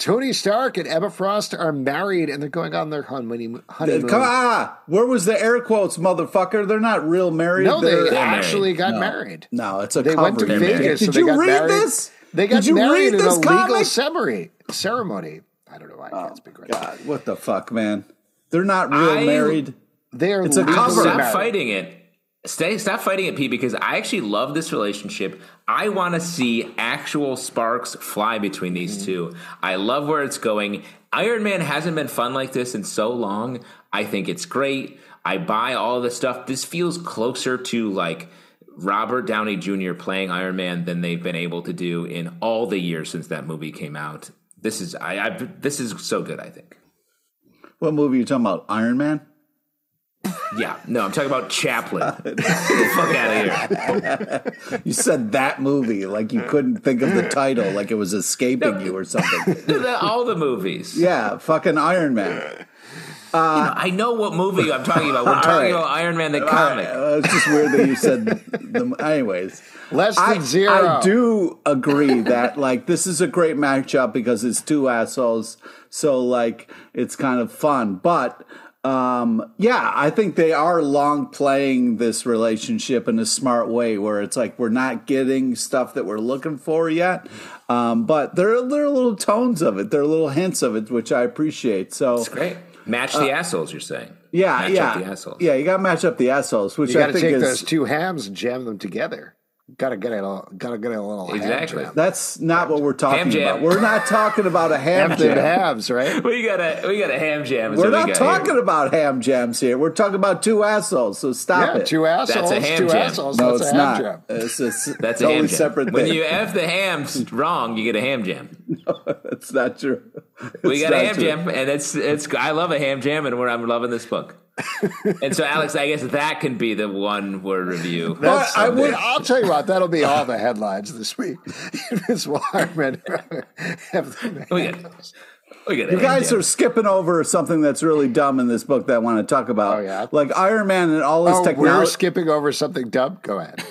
Tony Stark and Emma Frost are married and they're going on their honeymoon. Come on, where was the air quotes, motherfucker? They're not real married. No, they're, they actually married. got no. married. No, it's a they cover. went to They're Vegas. Did so you read married. this? They got Did you married read in a this legal. Ceremony. I don't know why I can't oh, speak right. God, what the fuck, man? They're not real I, married. They are. It's a cover. Stop married. fighting it. Stay, stop fighting it, Pete, because I actually love this relationship. I want to see actual sparks fly between these mm. two. I love where it's going. Iron Man hasn't been fun like this in so long. I think it's great. I buy all the stuff. This feels closer to like Robert Downey Jr. playing Iron Man than they've been able to do in all the years since that movie came out. This is I, I this is so good. I think. What movie are you talking about? Iron Man. Yeah, no, I'm talking about Chaplin. Get the fuck out of here! you said that movie like you couldn't think of the title, like it was escaping no, you or something. All the movies. Yeah, fucking Iron Man. Uh, you know, I know what movie I'm talking about. We're talking right. about Iron Man the comic. Right. Uh, it's just weird that you said. The, anyways, less than I, zero. I do agree that like this is a great matchup because it's two assholes. So like it's kind of fun, but um, yeah, I think they are long playing this relationship in a smart way where it's like we're not getting stuff that we're looking for yet. Um, but there are, there are little tones of it. There are little hints of it, which I appreciate. So it's great. Match the uh, assholes, you're saying? Yeah, match yeah, the assholes. yeah. You got to match up the assholes, which you I think take is those two hams and jam them together. Got to get it all. got to get it a little exactly. That's not what we're talking about. We're not talking about a ham, ham jam. hams, right? We got a we got a ham jam. We're not talking here. about ham jams here. We're talking about two assholes. So stop yeah, it. Two assholes. That's a ham two jam. assholes. No, That's it's not. Jam. It's, it's That's totally a ham separate jam. thing. When you f the hams wrong, you get a ham jam. No, that's not true. We got a ham true. jam, and it's it's. I love a ham jam, and we're, I'm loving this book. And so, Alex, I guess that can be the one word review. That's I would. I'll tell you what, that'll be all the headlines this week. Miss Wireman we get, we get you guys are skipping over something that's really dumb in this book that I want to talk about. Oh, yeah? Like Iron Man and all his Oh, we're skipping over something dumb. Go ahead.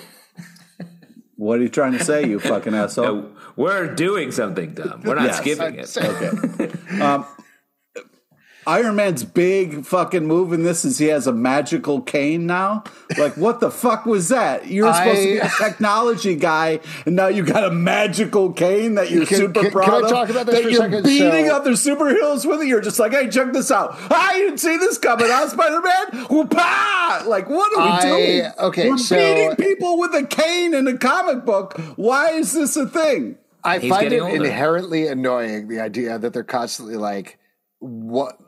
what are you trying to say, you fucking asshole? No, we're doing something dumb. We're not Yes. skipping it. Okay. Um, Iron Man's big fucking move in this is he has a magical cane now. Like, what the fuck was that? You're supposed to be a technology guy, and now you got a magical cane that you're Can- super can- proud can I of. talk about this that for a you're second? beating So- other superheroes with it. You're just like, hey, check this out. I didn't see this coming, huh, Spider Man? Whoopah! Like, what are we I- doing? okay, we're so- beating people with a cane in a comic book. Why is this a thing? I He's find it older. inherently annoying the idea that they're constantly like, what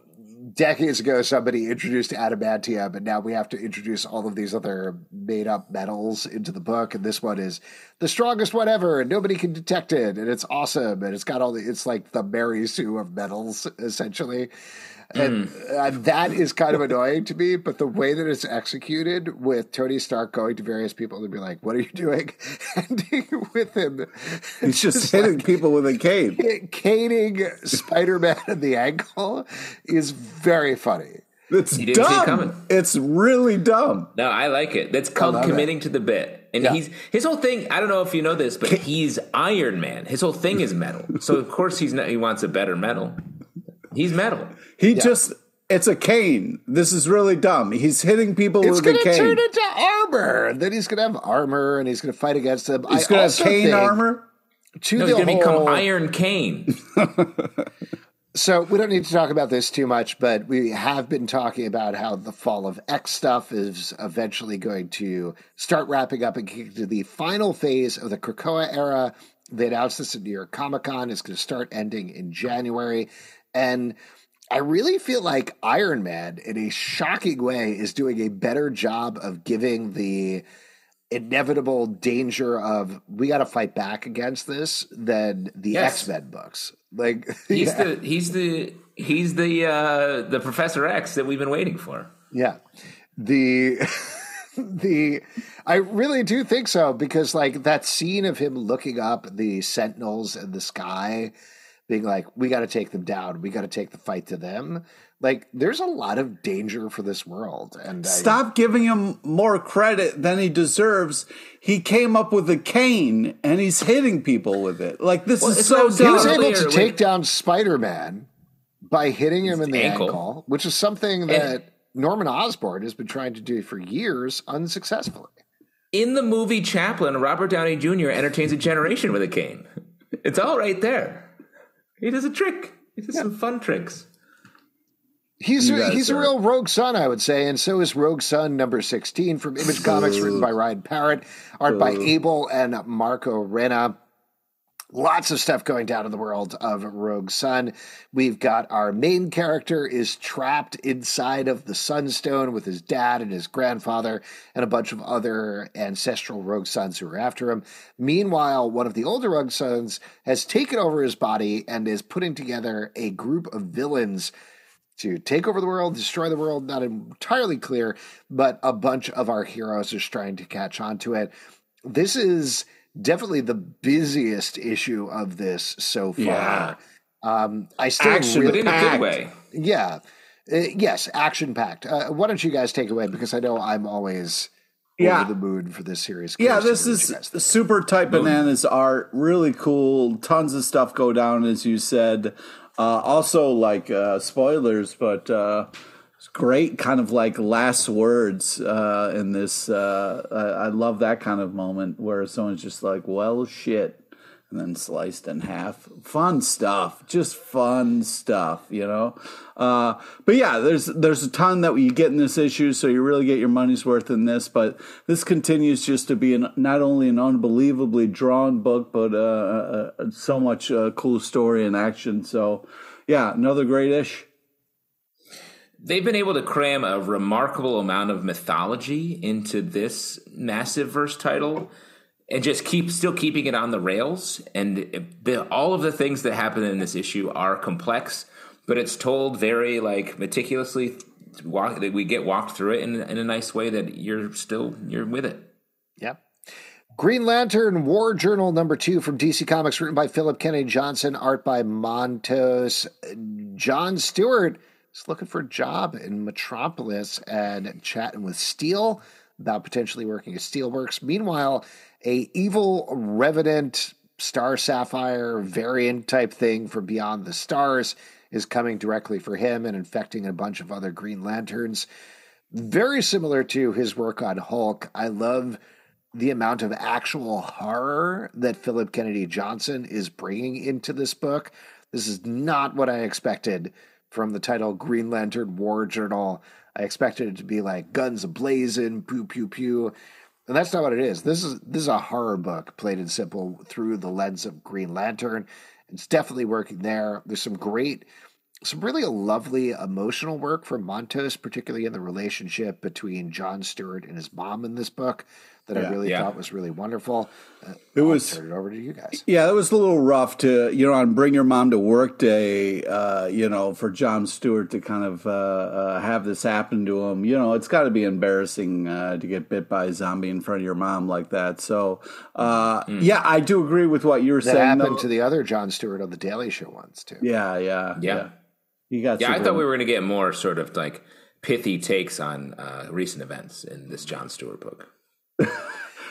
decades ago somebody introduced adamantium, and now we have to introduce all of these other made up metals into the book, and this one is the strongest one ever, and nobody can detect it, and it's awesome, and it's got all the it's like the Mary Sue of metals essentially. And uh, that is kind of annoying to me, but the way that it's executed with Tony Stark going to various people and be like, "What are you doing?" ending with him He's just hitting people with a cane. caning Spider-Man in the ankle is very funny. It's You didn't see it dumb. coming. It's really dumb. No, I like it. That's called love committing to the bit. And Yeah. he's his whole thing. I don't know if you know this, but he's Iron Man. His whole thing is metal. So of course he's not. He wants a better metal. He's metal. He just it's a cane. This is really dumb. He's hitting people It's with a cane. It's going to turn into armor, and then he's going to have armor, and he's going to fight against them. He's gonna have also cane armor. To No, the he's going to become Iron Cane. So we don't need to talk about this too much, but we have been talking about how the fall of X stuff is eventually going to start wrapping up and kick to the final phase of the Krakoa era. They announced this at New York Comic Con. It's going to start ending in January. And I really feel like Iron Man, in a shocking way, is doing a better job of giving the inevitable danger of we got to fight back against this than the Yes. X Men books. Like He's yeah. the he's the he's the uh, the Professor X that we've been waiting for. Yeah. The the I really do think so because like that scene of him looking up the sentinels in the sky being like we got to take them down. We got to take the fight to them. Like there's a lot of danger for this world and I, Stop giving him more credit than he deserves. He came up with a cane and he's hitting people with it. Like this is so not- he was able to take down Spider-Man by hitting him in the ankle. ankle, which is something that Norman Osborn has been trying to do for years unsuccessfully. In the movie Chaplin, Robert Downey Jr. entertains a generation with a cane. It's all right there. He does a trick. He does some fun tricks. He's a, guys he's a real Rogue Son, I would say, and so is Rogue Sun number sixteen from Image Comics, written by Ryan Parrott, art by Abel and Marco Renna. Lots of stuff going down in the world of Rogue Sun. We've got our main character is trapped inside of the Sunstone with his dad and his grandfather and a bunch of other ancestral Rogue Suns who are after him. Meanwhile, one of the older Rogue Suns has taken over his body and is putting together a group of villains to take over the world, destroy the world. Not entirely clear, but a bunch of our heroes are trying to catch on to it. This is definitely the busiest issue of this so far. Yeah. Um, I still Action, But really, in a good way. yeah, Uh, yes, action packed. Uh, why don't you guys take away because I know I'm always Yeah. over the mood for this series. Yeah, this to know what is you guys think. super tight bananas art. Really cool. Tons of stuff go down, as you said. Uh, also, like uh, spoilers, but uh, it's great kind of like last words uh, in this. Uh, I, I love that kind of moment where someone's just like, well, shit. And then sliced in half. Fun stuff. Just fun stuff, you know? Uh, but yeah, there's there's a ton that you get in this issue, so you really get your money's worth in this. But this continues just to be an, not only an unbelievably drawn book, but uh, uh, so much uh, cool story and action. So yeah, another great ish. They've been able to cram a remarkable amount of mythology into this massive verse title. and just keep still keeping it on the rails. And the, all of the things that happen in this issue are complex, but it's told very like meticulously. Walk, that we get walked through it in, in a nice way that you're still you're with it. Yep. Green Lantern War Journal number two from DC Comics, written by Philip Kennedy Johnson, art by Montos. John Stewart is looking for a job in Metropolis and chatting with Steel about potentially working at Steelworks. Meanwhile, a evil revenant Star Sapphire variant type thing from Beyond the Stars is coming directly for him and infecting a bunch of other Green Lanterns. Very similar to his work on Hulk. I love the amount of actual horror that Philip Kennedy Johnson is bringing into this book. This is not what I expected from the title Green Lantern War Journal. I expected it to be like guns ablazing, pew pew pew. And that's not what it is. This is this is a horror book, plain and simple, through the lens of Green Lantern. It's definitely working there. There's some great, some really lovely emotional work from Montos, particularly in the relationship between John Stewart and his mom in this book that Yeah. I really Yeah. thought was really wonderful. Uh, It I'll was- turn it over to you guys. Yeah, it was a little rough to you know on Bring Your Mom to Work Day. Uh, you know, for John Stewart to kind of uh, uh, have this happen to him. You know, it's got to be embarrassing uh, to get bit by a zombie in front of your mom like that. So, uh, yeah, I do agree with what you were That saying. happened though. to the other John Stewart on the Daily Show once too. yeah, yeah, Yeah. He got Yeah, I thought we were going to get more sort of like pithy takes on uh, recent events in this John Stewart book.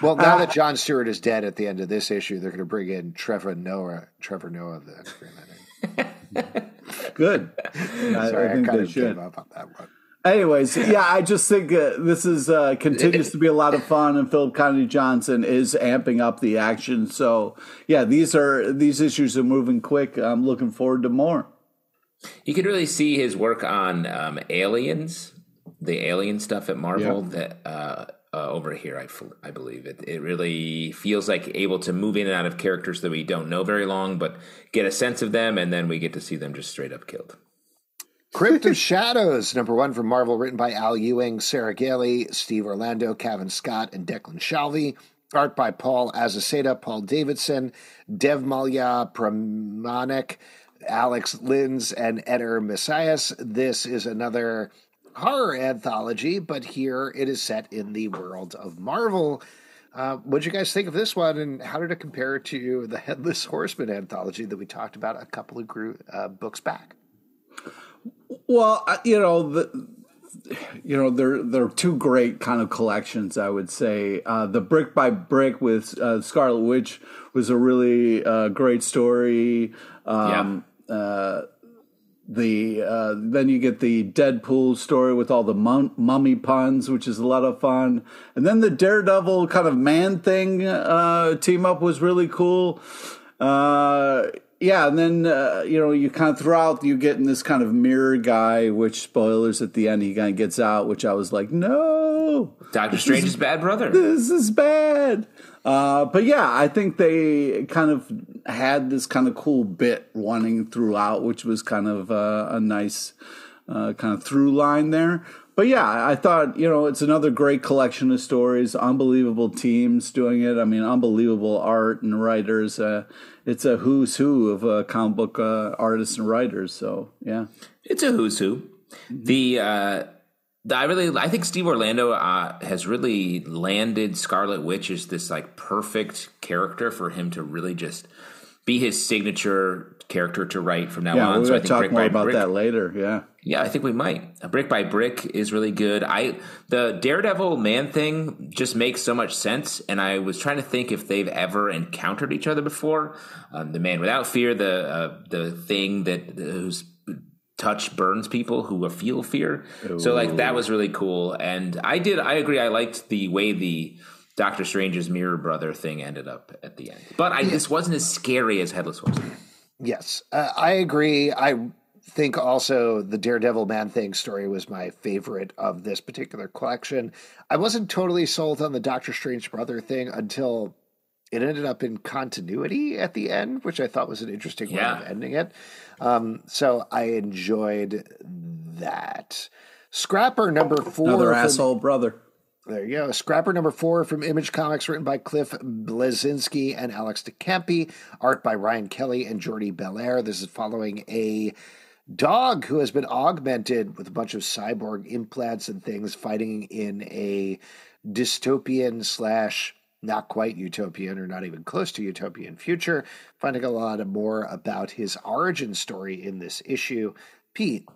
Well, now Uh, that John Stewart is dead at the end of this issue, they're going to bring in Trevor Noah. Trevor Noah, the Green Lantern. good. I, Sorry, I I, think kind they of should. gave up on that one. Anyways, yeah, I just think uh, this is uh, continues to be a lot of fun, and Philip Kennedy Johnson is amping up the action. So, yeah, these are these issues are moving quick. I'm looking forward to more. You could really see his work on um, aliens, the alien stuff at Marvel. Yeah. That uh, uh, over here, I, f- I believe it. It really feels like able to move in and out of characters that we don't know very long, but get a sense of them, and then we get to see them just straight up killed. Crypt of Shadows, number one from Marvel, written by Al Ewing, Sarah Gailey, Steve Orlando, Kevin Scott, and Declan Shalvey. Art by Paul Azaceta, Paul Davidson, Devmalya Pramanik, Alex Lins, and Eder Messias. This is another horror anthology, but here it is set in the world of Marvel. Uh, what did you guys think of this one, and how did it compare to the Headless Horseman anthology that we talked about a couple of group, uh, books back? Well, uh, you know the. You know, they're they're two great kind of collections. I would say uh, the brick by brick with uh, Scarlet Witch was a really uh, great story. Um, uh, the uh, then you get the Deadpool story with all the mum- mummy puns, which is a lot of fun, and then the Daredevil kind of man thing uh, team up was really cool. Uh, yeah, and then uh, you know you kind of throughout you get in this kind of mirror guy, which spoilers at the end he kind of gets out, which I was like, no, Doctor Strange's bad brother. this is bad. Uh, but yeah, I think they kind of had this kind of cool bit running throughout, which was kind of uh, a nice uh, kind of through line there. But yeah, I thought you know it's another great collection of stories. Unbelievable teams doing it. I mean, unbelievable art and writers. Uh, it's a who's who of uh, comic book uh, artists and writers. So yeah, It's a who's who. The uh, the- I really I think Steve Orlando uh, has really landed Scarlet Witch as this like perfect character for him to really just be his signature character to write from now yeah, on. we're so I think talk brick more by about brick, that later. Yeah. Yeah, I think we might. A brick by brick is really good. I the Daredevil man thing just makes so much sense, and I was trying to think if they've ever encountered each other before. Um, the man without fear, the uh, the thing that whose touch burns people who feel fear. So like that was really cool, and I did. I agree. I liked the way the Doctor Strange's mirror brother thing ended up at the end, but I, this wasn't as scary as Headless Horseman. Yes, uh, I agree. I think also the Daredevil Man Thing story was my favorite of this particular collection. I wasn't totally sold on the Doctor Strange brother thing until it ended up in continuity at the end, which I thought was an interesting way of ending it. Um, so I enjoyed that. Scrapper number four. Another from- asshole brother. There you go. Scrapper number four from Image Comics, written by Cliff Bleszinski and Alex de Campi, art by Ryan Kelly and Jordie Bellaire. This is following a dog who has been augmented with a bunch of cyborg implants and things, fighting in a dystopian slash not quite utopian or not even close to utopian future. Finding a lot more about his origin story in this issue. Pete,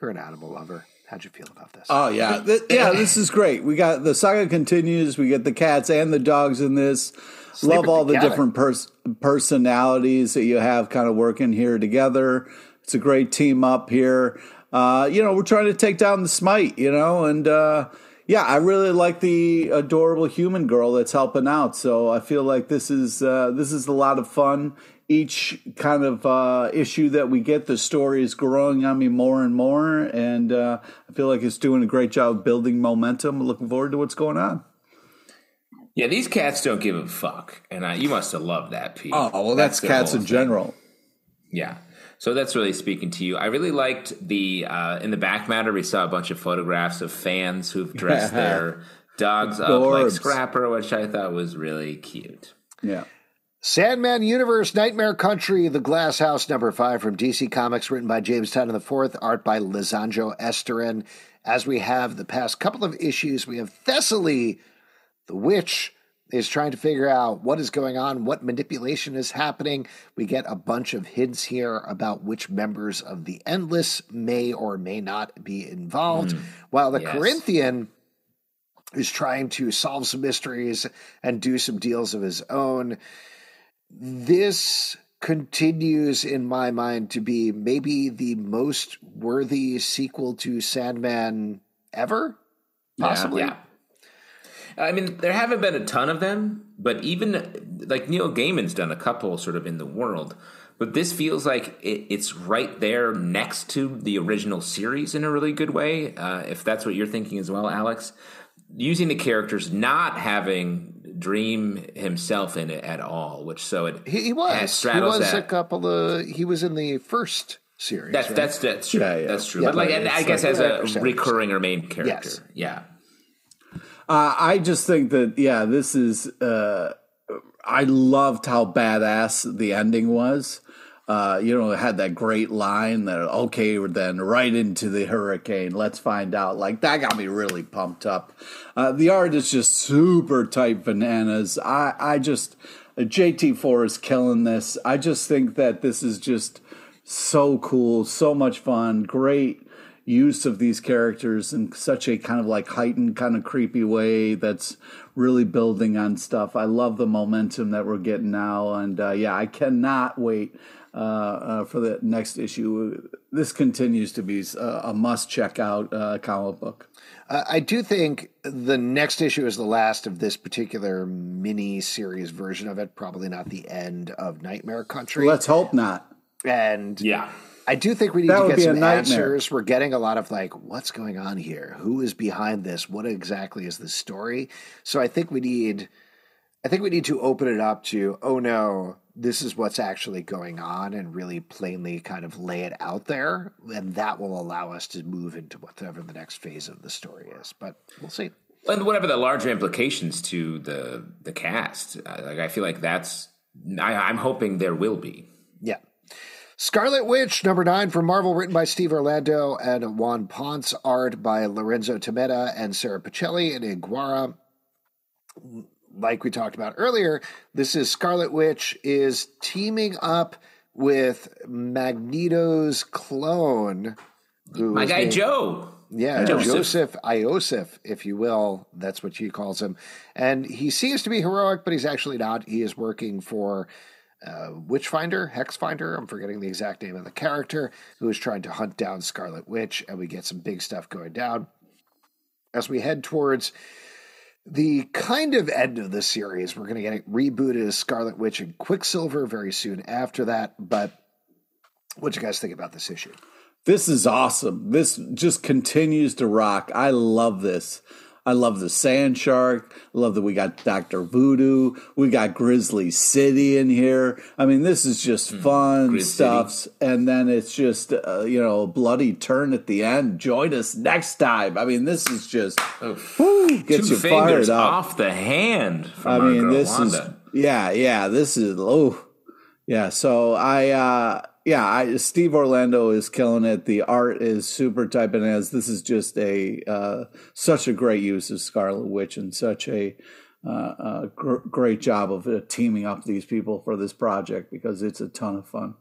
you're an animal lover. How'd you feel about this? Oh yeah, yeah, this is great. We got the saga continues. We get the cats and the dogs in this. Sleeping Love all the different pers- personalities that you have kind of working here together. It's a great team up here. Uh, you know, we're trying to take down the smite. You know, and uh, yeah, I really like the adorable human girl that's helping out. So I feel like this is uh, this is a lot of fun. Each kind of uh, issue that we get, the story is growing on me more and more, and uh, I feel like it's doing a great job building momentum. Looking forward to what's going on. Yeah, these cats don't give a fuck, and I, you must have loved that, piece. Oh well, that's, the cats in thing. general. Yeah. So that's really speaking to you. I really liked the uh, in the back matter. We saw a bunch of photographs of fans who've dressed their dogs up like Scrapper, which I thought was really cute. Yeah. Sandman Universe Nightmare Country, The Glass House, number five from DC Comics, written by James Tynion IV, art by Lisandro Estherren. As we have the past couple of issues, we have Thessaly, the witch, is trying to figure out what is going on, what manipulation is happening. We get a bunch of hints here about which members of the Endless may or may not be involved, mm. while the Yes. Corinthian is trying to solve some mysteries and do some deals of his own this continues in my mind to be maybe the most worthy sequel to Sandman ever, possibly. Yeah. I mean, there haven't been a ton of them, but even like Neil Gaiman's done a couple sort of in the world. But this feels like it, it's right there next to the original series in a really good way. Uh, if that's what you're thinking as well, Alex, using the characters not having Dream himself in it at all, which so it He, he was. it He straddles was a couple of. He was in the first series. that's right? that's that's true. Yeah, yeah. That's true. Yeah, but like, and I guess like as a recurring or main character, Yes. yeah. Uh, I just think that yeah, this is. Uh, I loved how badass the ending was. Uh, you know, it had that great line that okay, then right into the hurricane. Let's find out. Like that got me really pumped up. Uh, the art is just super tight bananas. I I just JT4 is killing this. I just think that this is just so cool, so much fun, great use of these characters in such a kind of like heightened, kind of creepy way that's really building on stuff. I love the momentum that we're getting now, and uh, yeah, I cannot wait uh, uh, for the next issue. This continues to be a, a must check out uh, comic book. Uh, I do think the next issue is the last of this particular mini series version of it. Probably not the end of Nightmare Country. Let's hope not. and Yeah. I do think we need That to get some answers. We're getting a lot of like, what's going on here? Who is behind this? What exactly is the story? So I think we need, I think we need to open it up to, oh no, this is what's actually going on, and really plainly kind of lay it out there, and that will allow us to move into whatever the next phase of the story is. But we'll see. and whatever the larger implications to the the cast. Uh, Like I feel like that's I, I'm hoping there will be. Yeah. Scarlet Witch, number nine from Marvel, written by Steve Orlando and Juan Ponce, art by Lorenzo Tammetta and Sara Pichelli and Iguara. Like we talked about earlier, this is Scarlet Witch is teaming up with Magneto's clone. who My guy named- Joe. yeah, Joseph. Joseph Iosif, if you will. That's what she calls him. And he seems to be heroic, but he's actually not. He is working for uh, Witchfinder, Hexfinder. I'm forgetting the exact name of the character who is trying to hunt down Scarlet Witch. And we get some big stuff going down. As we head towards the kind of end of the series, we're going to get it rebooted as Scarlet Witch and Quicksilver very soon after that. But what do you guys think about this issue? This is awesome. This just continues to rock. I love this. I love the Sand Shark. I love that we got Doctor Voodoo. We got Grizzly City in here. I mean, this is just fun Grizz stuff. And then it's just uh, you know a bloody turn at the end. Join us next time. I mean, this is just woo, gets you fired up. off the hand I mean, this Wanda. is yeah, yeah. This is oh, yeah. So I, uh yeah, I, Steve Orlando is killing it. The art is super type and as This is just a uh, such a great use of Scarlet Witch and such a uh, uh, gr- great job of uh, teaming up these people for this project because it's a ton of fun.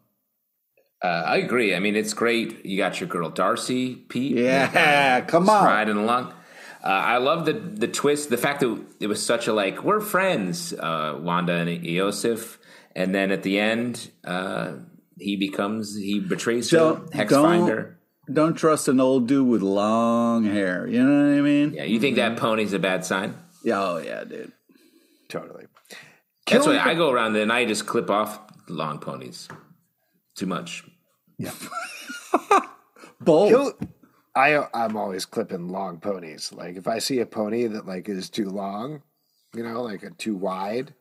Uh, I agree. I mean, it's great. You got your girl Darcy, Pete. Yeah, come on. riding along. Uh, I love the the twist, the fact that it was such a like we're friends, uh, Wanda and Iosif, and then at the end, uh, he becomes he betrays her, Don't- Hex don't- Finder. Don't trust an old dude with long hair. You know what I mean? Yeah, you think that pony's a bad sign? Yeah, oh yeah, dude. Totally. That's Kill why I go around and I just clip off long ponies. Too much. Bold. Kill, I I'm always clipping long ponies. Like if I see a pony that like is too long, you know, like a too wide,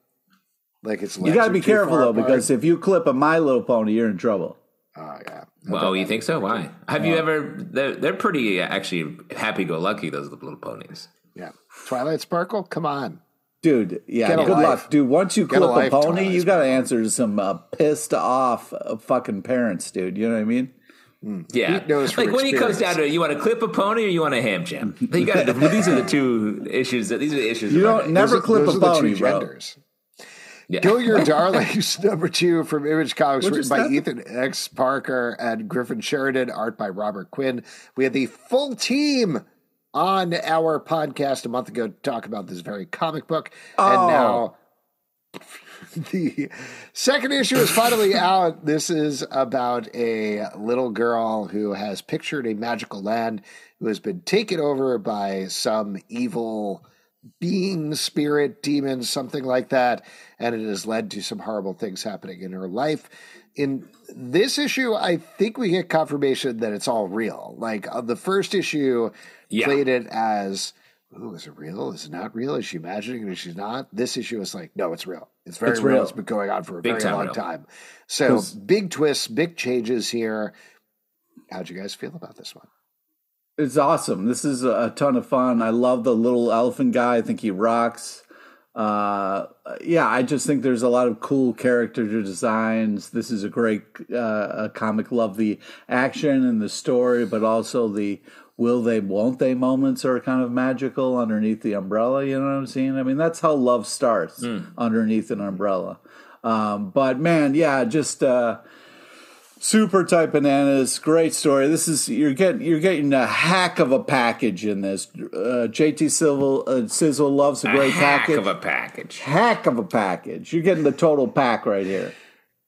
like it's You got to be careful though, because because if you clip a My Little Pony, you're in trouble. oh yeah, Well, you think so? Why? Have you ever? They're, they're pretty uh, actually happy-go-lucky. Those little ponies. yeah. Twilight Sparkle, come on. Dude, yeah, Get good life. luck, dude. Once you Get a clip a, life, pony, Twilight you got to answer to some uh, pissed off uh, fucking parents, dude. You know what I mean? Yeah, Pete knows from like when it comes down to it, you want to clip a pony or you want a ham jam. You got these are the two issues. That these are the issues. You don't day. never Those clip those a are the pony, two bro. genders. Yeah. Kill Your Darlings, number two from Image Comics, What'd written by say? Ethan X. Parker and Griffin Sheridan, art by Robert Quinn. We had the full team on our podcast a month ago to talk about this very comic book. Oh. And now the second issue is finally out. This is about a little girl who has pictured a magical land who has been taken over by some evil being, spirit, demon, something like that. And it has led to some horrible things happening in her life. In this issue, I think we get confirmation that it's all real. Like uh, the first issue Yeah. played it as, ooh, is it real? Is it not real? Is she imagining it? Is she not? This issue is like, no, it's real. It's very It's real. real. It's been going on for a Big very time long real. time. So big twists, big changes here. How'd you guys feel about this one? It's awesome. This is a, a ton of fun. I love the little elephant guy. I think he rocks. Uh, yeah, I just think there's a lot of cool character designs. This is a great uh, a comic. Love the action and the story, but also the will they, won't they moments are kind of magical underneath the umbrella. You know what I'm saying? I mean, that's how love starts underneath an umbrella. Um, but man, yeah, just. Uh, Super tight bananas, great story. This is you're getting you're getting a hack of a package in this. Uh, JT Sizzle uh, Sizzle loves a a great hack package. of a package. hack of a package. You're getting the total pack right here.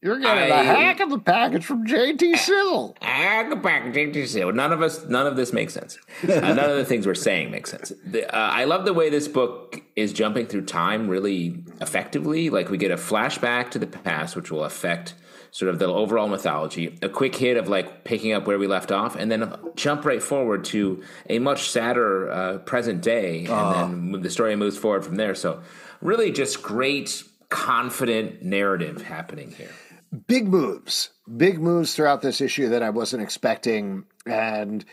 You're getting I- a hack of a package from JT Sizzle. Hack of a package. JT Sizzle. None of us, none of this makes sense. Uh, none of the things we're saying make sense. The, uh, I love the way this book is jumping through time really effectively. Like we get a flashback to the past, which will affect sort of the overall mythology. A quick hit of like picking up where we left off, and then jump right forward to a much sadder uh, present day, and then the story moves forward from there. So really, just great, confident narrative happening here. big moves, big moves throughout this issue that I wasn't expecting. And,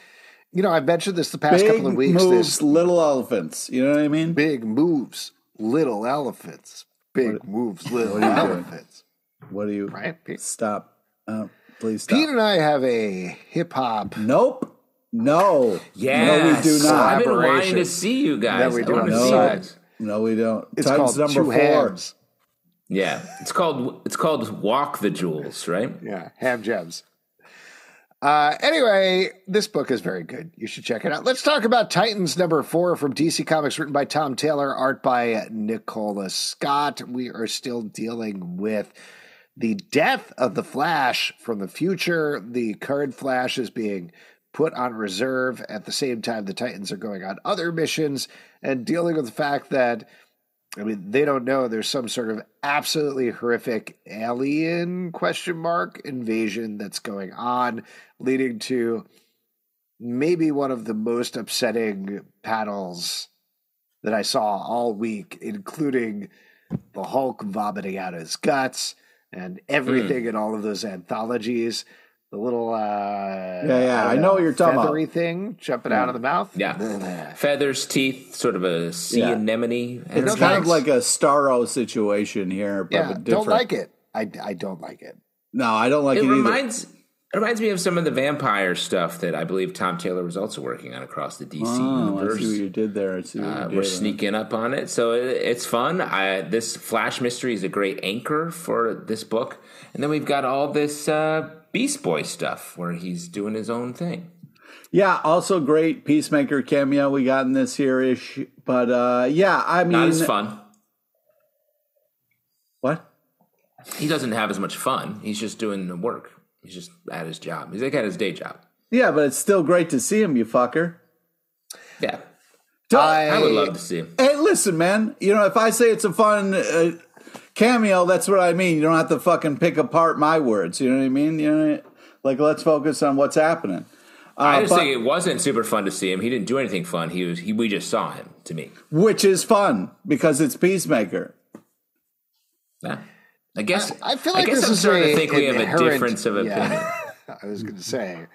you know, I've mentioned this the past Big couple of weeks. moves, This little elephants. You know what I mean? big moves, little elephants. Big moves, little what are you doing? elephants. What do you? Right? Pete? Stop. Uh, please stop. Pete and I have a hip hop. Nope. No. Yeah, No, we do not. I've been wanting to see you guys. that we I do wanna see you guys. No, we don't. It's Times called number Two four. Hams. Yeah, it's called it's called Walk the Jewels, right? Yeah, ham gems. Uh, anyway, this book is very good. You should check it out. Let's talk about Titans number four from DC Comics, written by Tom Taylor, art by Nicola Scott. We are still dealing with the death of the Flash from the future. The current Flash is being put on reserve. At the same time, the Titans are going on other missions and dealing with the fact that I mean, they don't know there's some sort of absolutely horrific alien question mark invasion that's going on, leading to maybe one of the most upsetting panels that I saw all week, including the Hulk vomiting out his guts and everything Hmm. in all of those anthologies. The little uh Yeah, yeah, I know what you're talking about. feathery thing jumping out of the mouth. Yeah. Feathers, teeth, sort of a sea Yeah. anemone. It's kind of like a Starro situation here, but Yeah, different. don't like it. I, I don't like it. No, I don't like It it, either. It reminds me of some of the vampire stuff that I believe Tom Taylor was also working on across the DC Oh, I universe. see what you did there. I Uh, did. we're sneaking up on it, so it, it's fun. I, this Flash mystery is a great anchor for this book, and then we've got all this uh, Beast Boy stuff where he's doing his own thing. Yeah, also great Peacemaker cameo we got in this here ish. But uh, yeah, I mean, Not as fun. what? He doesn't have as much fun. He's just doing the work. He's just at his job. He's like at his day job. Yeah, but it's still great to see him, you fucker. Yeah, Don't- I would love to see him. Hey, listen, man. You know, if I say it's a fun uh, cameo, that's what I mean. You don't have to fucking pick apart my words. You know what I mean? You know, like let's focus on what's happening. I Uh, just but- think it wasn't super fun to see him. He didn't do anything fun. He was. He, we just saw him. To me, which is fun because it's Peacemaker. yeah. I guess. I feel like guess this I'm is starting a to think we have a difference of opinion. Yeah. I was going to say.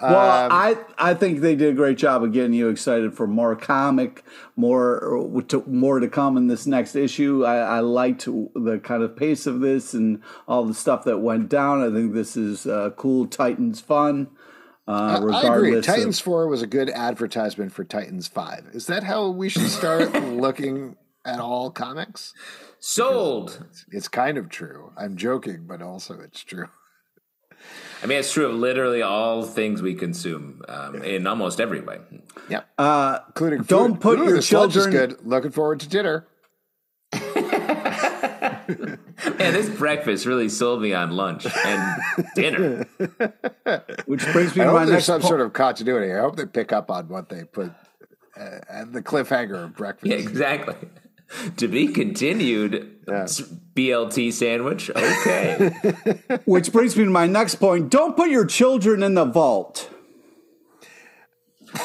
Well, Um, I I think they did a great job of getting you excited for more comic, more to, more to come in this next issue. I, I liked the kind of pace of this and all the stuff that went down. I think this is uh, cool. Titans fun. Uh, I agree. regardless of- Titans 4 was a good advertisement for Titans 5. Is that how we should start looking at all comics? Sold. It's kind of true. I'm joking, but also it's true. I mean, it's true of literally all things we consume um, in almost every way. Yeah, Uh, Including don't put Ooh, your this lunch is children- good. Looking forward to dinner. Man, this breakfast really sold me on lunch and dinner. which brings me I to my hope there's next some po- sort of continuity. I hope they pick up on what they put uh, at the cliffhanger of breakfast. Yeah, exactly. To be continued. Yeah. BLT sandwich. Okay. which brings me to my next point. Don't put your children in the vault.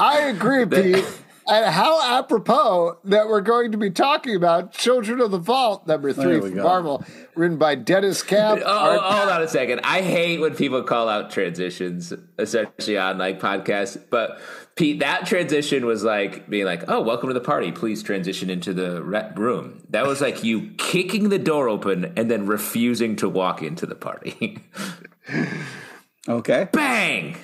I agree, Pete. And how apropos that we're going to be talking about Children of the Vault, number oh, three from go. Marvel, written by Deniz Camp. Oh, Art- oh, hold on a second. I hate when people call out transitions, especially on like podcasts. But Pete, that transition was like being like, "Oh, welcome to the party. Please transition into the room." That was like you kicking the door open and then refusing to walk into the party. Okay. Bang!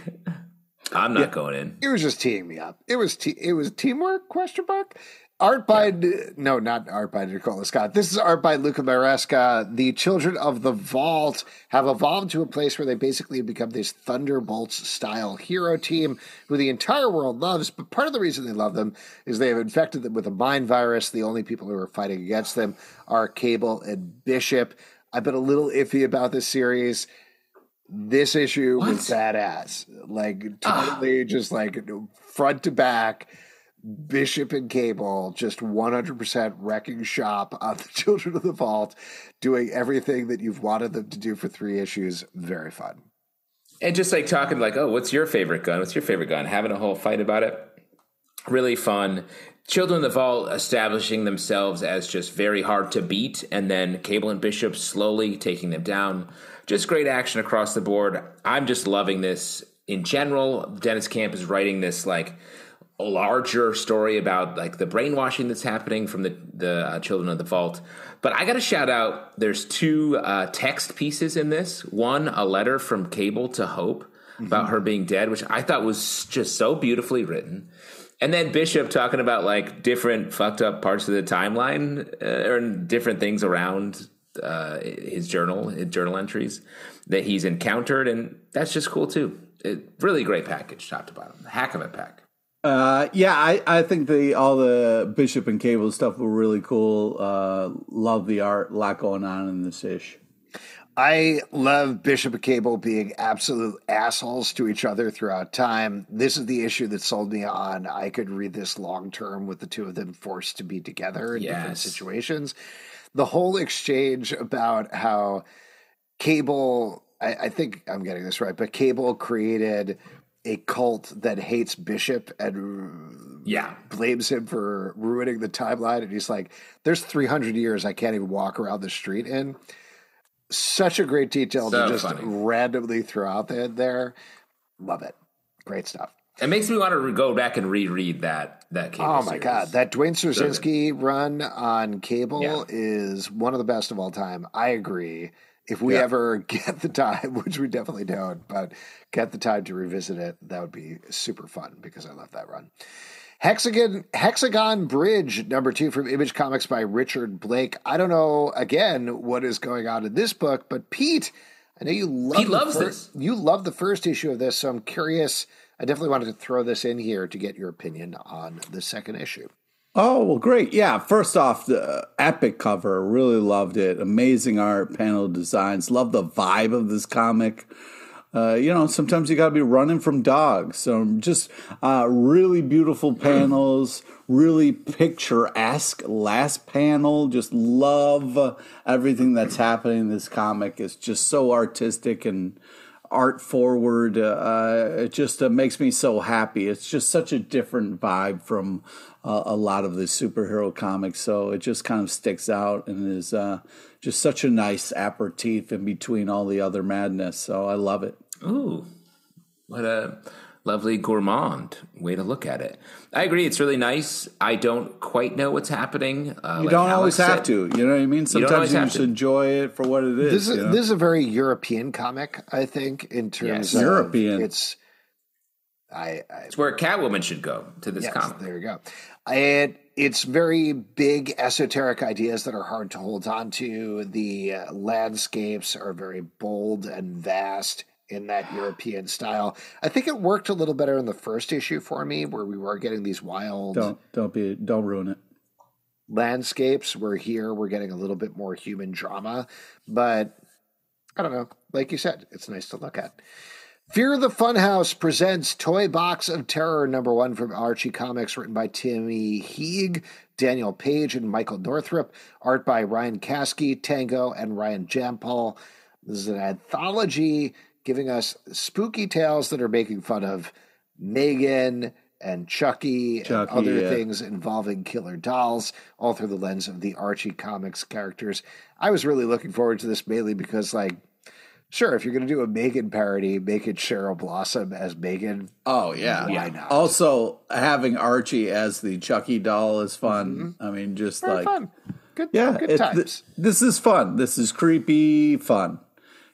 I'm not going in. It was just teeing me up. It was te- it was teamwork? Question mark. Art by no, not art by Nicola Scott. This is art by Luca Maresca. The children of the Vault have evolved to a place where they basically become this Thunderbolts style hero team who the entire world loves. But part of the reason they love them is they have infected them with a mind virus. The only people who are fighting against them are Cable and Bishop. I've been a little iffy about this series this issue was badass. Like ah. totally just like front to back, Bishop and Cable just 100% wrecking shop on the Children of the Vault, doing everything that you've wanted them to do for three issues. Very fun. And just like talking like, oh, what's your favorite gun? What's your favorite gun? Having a whole fight about it. Really fun. Children of the Vault establishing themselves as just very hard to beat, and then Cable and Bishop slowly taking them down. Just great action across the board. I'm just loving this in general. Deniz Camp is writing this like larger story about like the brainwashing that's happening from the the uh, children of the vault. But I got to shout out. There's two uh, text pieces in this. One, a letter from Cable to Hope about her being dead, which I thought was just so beautifully written. And then Bishop talking about like different fucked up parts of the timeline uh, or different things around uh, his journal, his journal entries that he's encountered, and that's just cool too. It, really great package, top to bottom. Hack of a pack. Uh, yeah, I, I think the all the Bishop and Cable stuff were really cool. Uh, love the art, a lot going on in this ish. I love Bishop and Cable being absolute assholes to each other throughout time. This is the issue that sold me on. I could read this long term with the two of them forced to be together in different situations. The whole exchange about how Cable, I, I think I'm getting this right, but Cable created a cult that hates Bishop and Yeah. blames him for ruining the timeline. And he's like, "There's 300 years I can't even walk around the street in." Such a great detail So to just funny. randomly throw out there. there. Love it. Great stuff. It makes me want to go back and reread that that cable Oh my series. god, that Duane. Swierczynski run on cable Yeah. is one of the best of all time. I agree. If we Yeah. ever get the time, which we definitely don't, but get the time to revisit it, that would be super fun because I love that run. Hexagon Hexagon Bridge number two from Image Comics by Richard Blake. I don't know again what is going on in this book, but Pete, I know you love loves fir- this. You love the first issue of this, so I'm curious. I definitely wanted to throw this in here to get your opinion on the second issue. Oh, well, great. Yeah, first off, the epic cover. Really loved it. Amazing art, panel designs. Love the vibe of this comic. Uh, you know, sometimes you got to be running from dogs. So just uh, really beautiful panels, really picturesque last panel. Just love everything that's happening in this comic. It's just so artistic and art forward. Uh, it just uh, makes me so happy. It's just such a different vibe from uh, a lot of the superhero comics. So it just kind of sticks out and is uh, just such a nice aperitif in between all the other madness. So I love it. Ooh, what a lovely gourmand way to look at it. I agree. It's really nice. I don't quite know what's happening. Uh, You like don't Alex always have to. You know what I mean? don't Sometimes always you have just to. enjoy it for what it is. This is you know? this is a very European comic, I think, in terms Yes. of European. It's I, I It's where Catwoman should go to this yes, comic. there you go. It it's very big esoteric ideas that are hard to hold on to. The uh, landscapes are very bold and vast in that European style. I think it worked a little better in the first issue for me, where we were getting these wild don't don't be don't ruin it. landscapes. We're here we're getting a little bit more human drama, but I don't know. Like you said, it's nice to look at. Fear the Funhouse presents Toy Box of Terror number one from Archie Comics, written by Timmy Heeg, Daniel Page, and Michael Northrup. Art by Ryan Caskey, Tango, and Ryan Jampol. This is an anthology giving us spooky tales that are making fun of Megan and Chucky, and other yeah. things involving killer dolls, all through the lens of the Archie Comics characters. I was really looking forward to this mainly because, like, Sure, if you're going to do a Megan parody, make it Cheryl Blossom as Megan. Oh yeah. Why not? Also, having Archie as the Chucky doll is fun. Mm-hmm. I mean, just Very like fun. Good, yeah, good times. th- this is fun. This is creepy fun.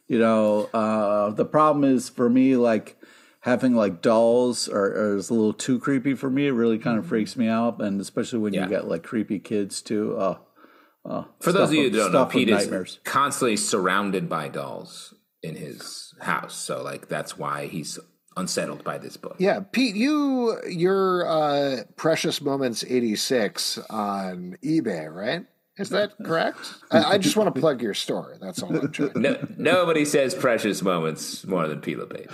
You know, uh, the problem is for me, like having like dolls are, are is a little too creepy for me. It really kind of freaks me out, and especially when Yeah. you get like creepy kids too. Oh, oh For those of you with- who don't know, stuff with Pete is nightmares. constantly surrounded by dolls in his house. So, like, that's why he's unsettled by this book. yeah, Pete, you your uh, Precious Moments eighty six on eBay, right? Is that correct? I, I just want to plug your store. That's all I'm trying. No, nobody says precious moments more than Pete LePage.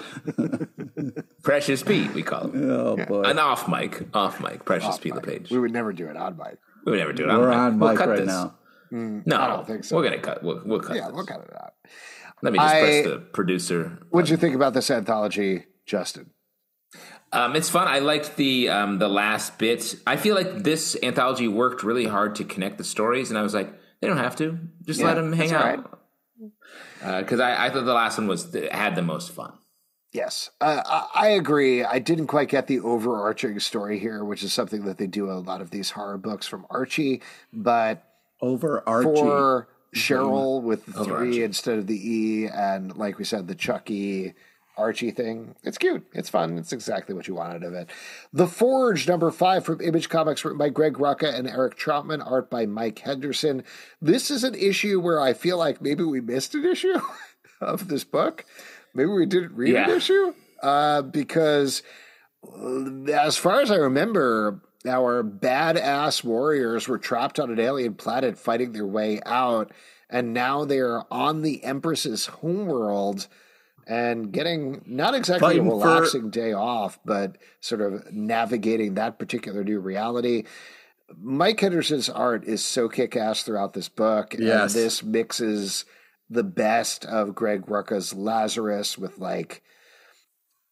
precious Pete, we call him. Oh boy, An off mic, off mic, precious Pete LePage. We would never do it on mic. We would never do it. we're mic. on We'll mic cut right this. now. Mm, no, I don't think so. We're gonna cut. We'll, we'll cut. Yeah, this. we'll cut it out. Let me just I- press the producer. What'd you think about this anthology, Justin? Um, it's fun. I liked the um, the last bit. I feel like this anthology worked really hard to connect the stories, and I was like, they don't have to. Just Yeah, let them hang out. Because I, I thought the last one was had the most fun. Yes, uh, I I agree. I didn't quite get the overarching story here, which is something that they do a lot of these horror books from Archie. But Over Archie. for Cheryl with the three instead of the E, and like we said, the Chucky Archie thing. It's cute. It's fun. It's exactly what you wanted of it. The Forge, number five from Image Comics, written by Greg Rucka and Eric Trautmann, art by Mike Henderson. This is an issue where I feel like maybe we missed an issue of this book. Maybe we didn't read an issue uh, because as far as I remember, our badass warriors were trapped on an alien planet fighting their way out, and now they're on the Empress's homeworld and getting not exactly Fighting a for- relaxing day off, but sort of navigating that particular new reality. Mike Henderson's art is so kick ass throughout this book, Yes. and this mixes the best of Greg Rucka's Lazarus with like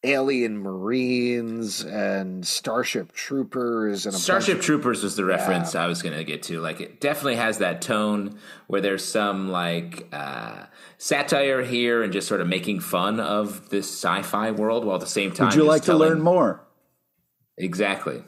alien marines and starship troopers and starship of- troopers was the reference yeah. i was going to get to like it definitely has that tone where there's some like uh, satire here and just sort of making fun of this sci-fi world while at the same time would you like telling- to learn more exactly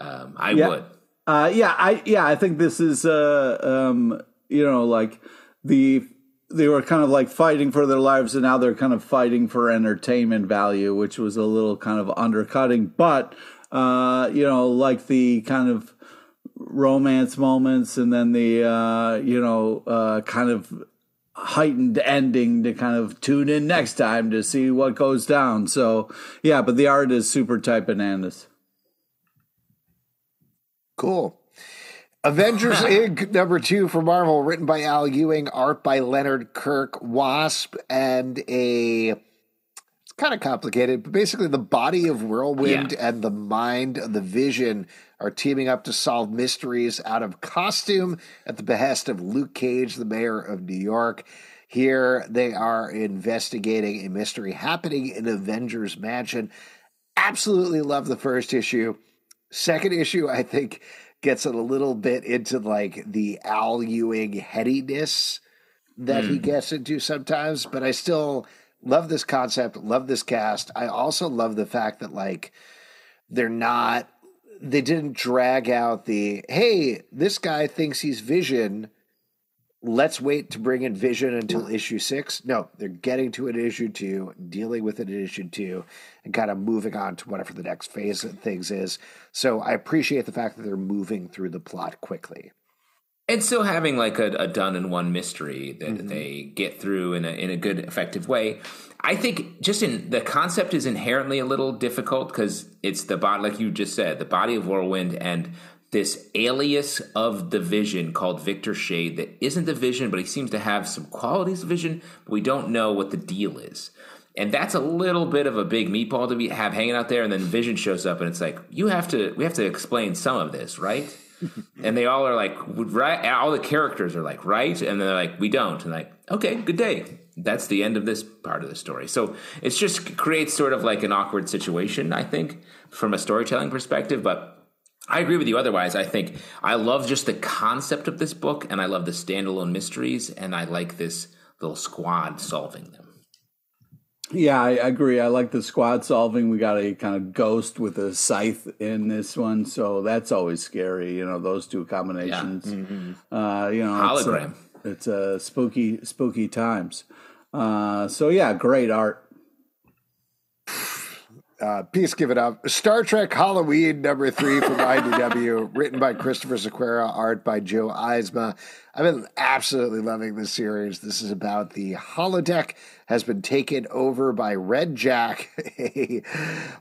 um, i yeah. would uh, yeah i yeah i think this is uh, um, you know like the they were kind of like fighting for their lives and now they're kind of fighting for entertainment value which was a little kind of undercutting. But uh, you know like the kind of romance moments and then the uh, you know uh, kind of heightened ending to kind of tune in next time to see what goes down. So yeah but the art is super type bananas. Cool Avengers Inc. number two for Marvel, written by Al Ewing, art by Leonard Kirk, Wasp, and a it's kind of complicated, but basically the body of Whirlwind yeah. and the mind of the Vision are teaming up to solve mysteries out of costume at the behest of Luke Cage, the mayor of New York. Here they are investigating a mystery happening in Avengers Mansion. Absolutely love the first issue. Second issue, I think gets it a little bit into like the Al Ewing headiness that mm. he hmm. gets into sometimes, but I still love this concept, love this cast. I also love the fact that like they're not they didn't drag out the hey, this guy thinks he's Vision let's wait to bring in Vision until issue six. No, they're getting to it issue two, dealing with it in issue two, and kind of moving on to whatever the next phase of things is. So I appreciate the fact that they're moving through the plot quickly. And still having like a, a done in one mystery that mm-hmm. they get through in a in a good, effective way. I think just in the concept is inherently a little difficult because it's the body, like you just said, the body of whirlwind and this alias of the vision called Victor Shade that isn't the vision, but he seems to have some qualities of vision, but we don't know what the deal is. And that's a little bit of a big meatball to be have hanging out there, and then Vision shows up, and it's like you have to we have to explain some of this, right? and they all are like right. All the characters are like right, and they're like we don't, and like okay, good day. That's the end of this part of the story. So it's just creates sort of like an awkward situation, I think, from a storytelling perspective, but I agree with you. Otherwise, I think I love just the concept of this book, and I love the standalone mysteries, and I like this little squad solving them. Yeah, I agree. I like the squad solving. We got a kind of ghost with a scythe in this one, so that's always scary. You know, those two combinations. Yeah. Mm-hmm. Uh, you know, hologram. It's a, it's a spooky, spooky times. Uh, so yeah, great art uh, peace, give it up. Star Trek Halloween number three from IDW, written by Christopher Sequeira, art by Joe Eisma. I've been absolutely loving this series. This is about the holodeck has been taken over by Red Jack, a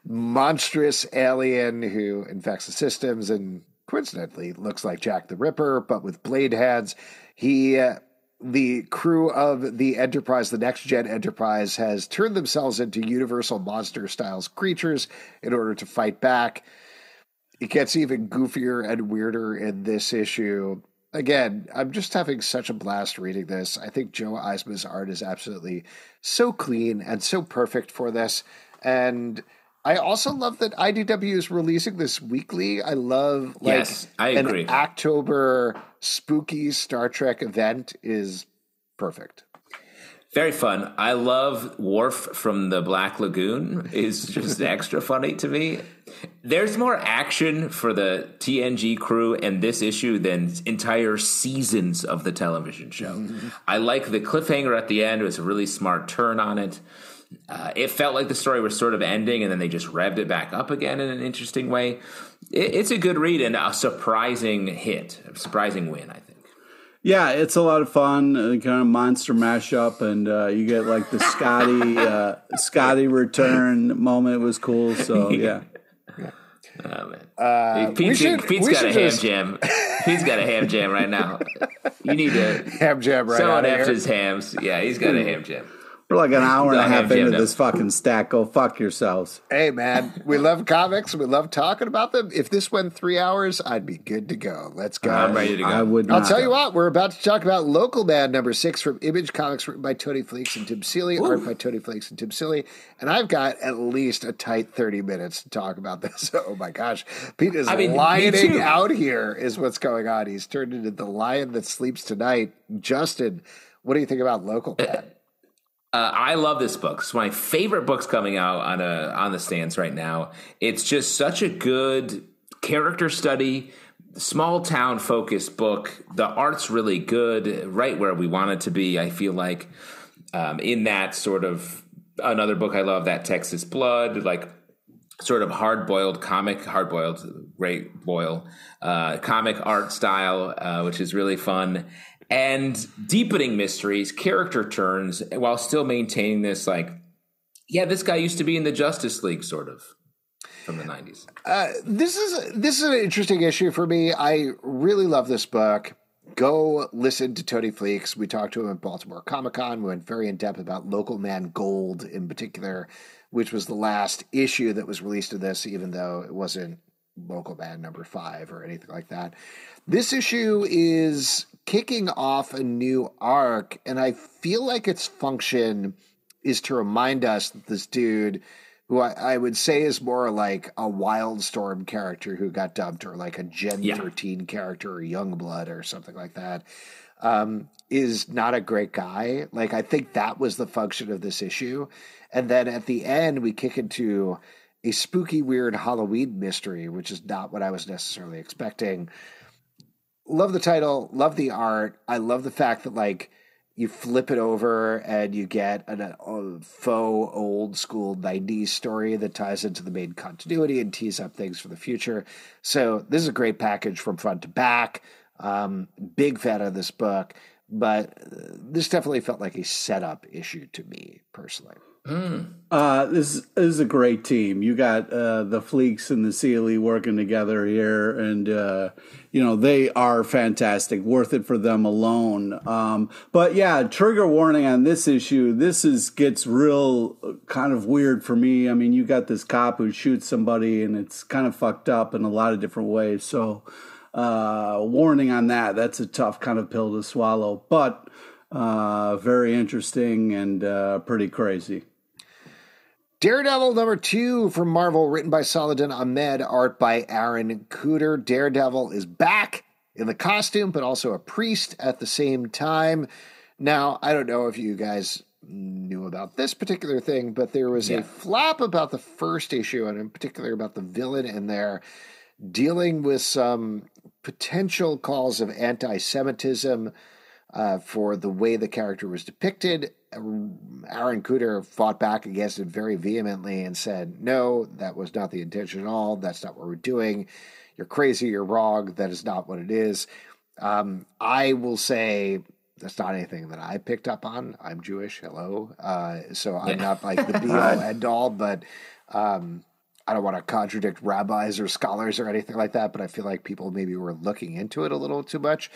monstrous alien who infects the systems and coincidentally looks like Jack the Ripper, but with blade hands. He uh, the crew of the Enterprise, the next gen Enterprise, has turned themselves into universal monster styles creatures in order to fight back. It gets even goofier and weirder in this issue. Again, I'm just having such a blast reading this. I think Joe Eisma's art is absolutely so clean and so perfect for this. And I also love that IDW is releasing this weekly. I love like yes, I agree. an October spooky Star Trek event is perfect. Very fun. I love Worf from the Black Lagoon is just extra funny to me. There's more action for the TNG crew in this issue than entire seasons of the television show. Mm-hmm. I like the cliffhanger at the end. It was a really smart turn on it. Uh, it felt like the story was sort of ending, and then they just revved it back up again in an interesting way. It, it's a good read and a surprising hit, a surprising win, I think. Yeah, it's a lot of fun, uh, kind of monster mashup, and uh, you get like the Scotty uh, Scotty return moment it was cool. So yeah. Oh man, uh, Pete's, should, Pete's got a just... ham jam. Pete's got a ham jam right now. You need to ham jam right. Someone after his hams. Yeah, he's got a ham jam. We're like an hour and a half into this fucking stack. Go fuck yourselves. Hey, man, we love comics. We love talking about them. If this went three hours, I'd be good to go. Let's go. I'm ready to go. I would. I'll not. tell you what, we're about to talk about Local Man number six from Image Comics, written by Tony Fleecs and Tim Seeley, art by Tony Fleecs and Tim Seeley. And I've got at least a tight 30 minutes to talk about this. Oh my gosh. Pete is I mean, lioning out here, is what's going on. He's turned into the lion that sleeps tonight. Justin, what do you think about Local Man? Uh, I love this book. It's my favorite books coming out on a on the stands right now. It's just such a good character study, small town focused book. The art's really good, right where we want it to be. I feel like um, in that sort of another book I love, that Texas Blood, like sort of hard boiled comic, hard boiled, great boil uh, comic art style, uh, which is really fun. And deepening mysteries, character turns, while still maintaining this, like, yeah, this guy used to be in the Justice League, sort of, from the 90s. Uh, this is this is an interesting issue for me. I really love this book. Go listen to Tony Fleecs. We talked to him at Baltimore Comic Con. We went very in depth about Local Man Gold in particular, which was the last issue that was released of this, even though it wasn't Local Man number five or anything like that. This issue is kicking off a new arc, and I feel like its function is to remind us that this dude who I, I would say is more like a Wildstorm character who got dubbed, or like a Gen Yeah. 13 character, or Youngblood, or something like that, um, is not a great guy. Like, I think that was the function of this issue. And then at the end, we kick into a spooky, weird Halloween mystery, which is not what I was necessarily expecting. Love the title, love the art. I love the fact that, like, you flip it over and you get an, a faux old school 90s story that ties into the main continuity and tees up things for the future. So, this is a great package from front to back. Um, big fan of this book, but uh, this definitely felt like a setup issue to me personally. Uh, this, this is a great team. You got uh, the Fleecs and the Seeley working together here, and uh, you know they are fantastic. Worth it for them alone. Um, but yeah, trigger warning on this issue. This is gets real kind of weird for me. I mean, you got this cop who shoots somebody, and it's kind of fucked up in a lot of different ways. So, uh, warning on that. That's a tough kind of pill to swallow, but uh, very interesting and uh, pretty crazy. Daredevil number two from Marvel, written by Saladin Ahmed, art by Aaron Kuder. Daredevil is back in the costume, but also a priest at the same time. Now, I don't know if you guys knew about this particular thing, but there was Yeah. a flap about the first issue, and in particular about the villain in there, dealing with some potential calls of anti Semitism uh, for the way the character was depicted. Aaron Kuder fought back against it very vehemently and said, No, that was not the intention at all. That's not what we're doing. You're crazy. You're wrong. That is not what it is. Um, I will say that's not anything that I picked up on. I'm Jewish. Hello. Uh, so I'm not like the be all end all, but um, I don't want to contradict rabbis or scholars or anything like that, but I feel like people maybe were looking into it a little too much.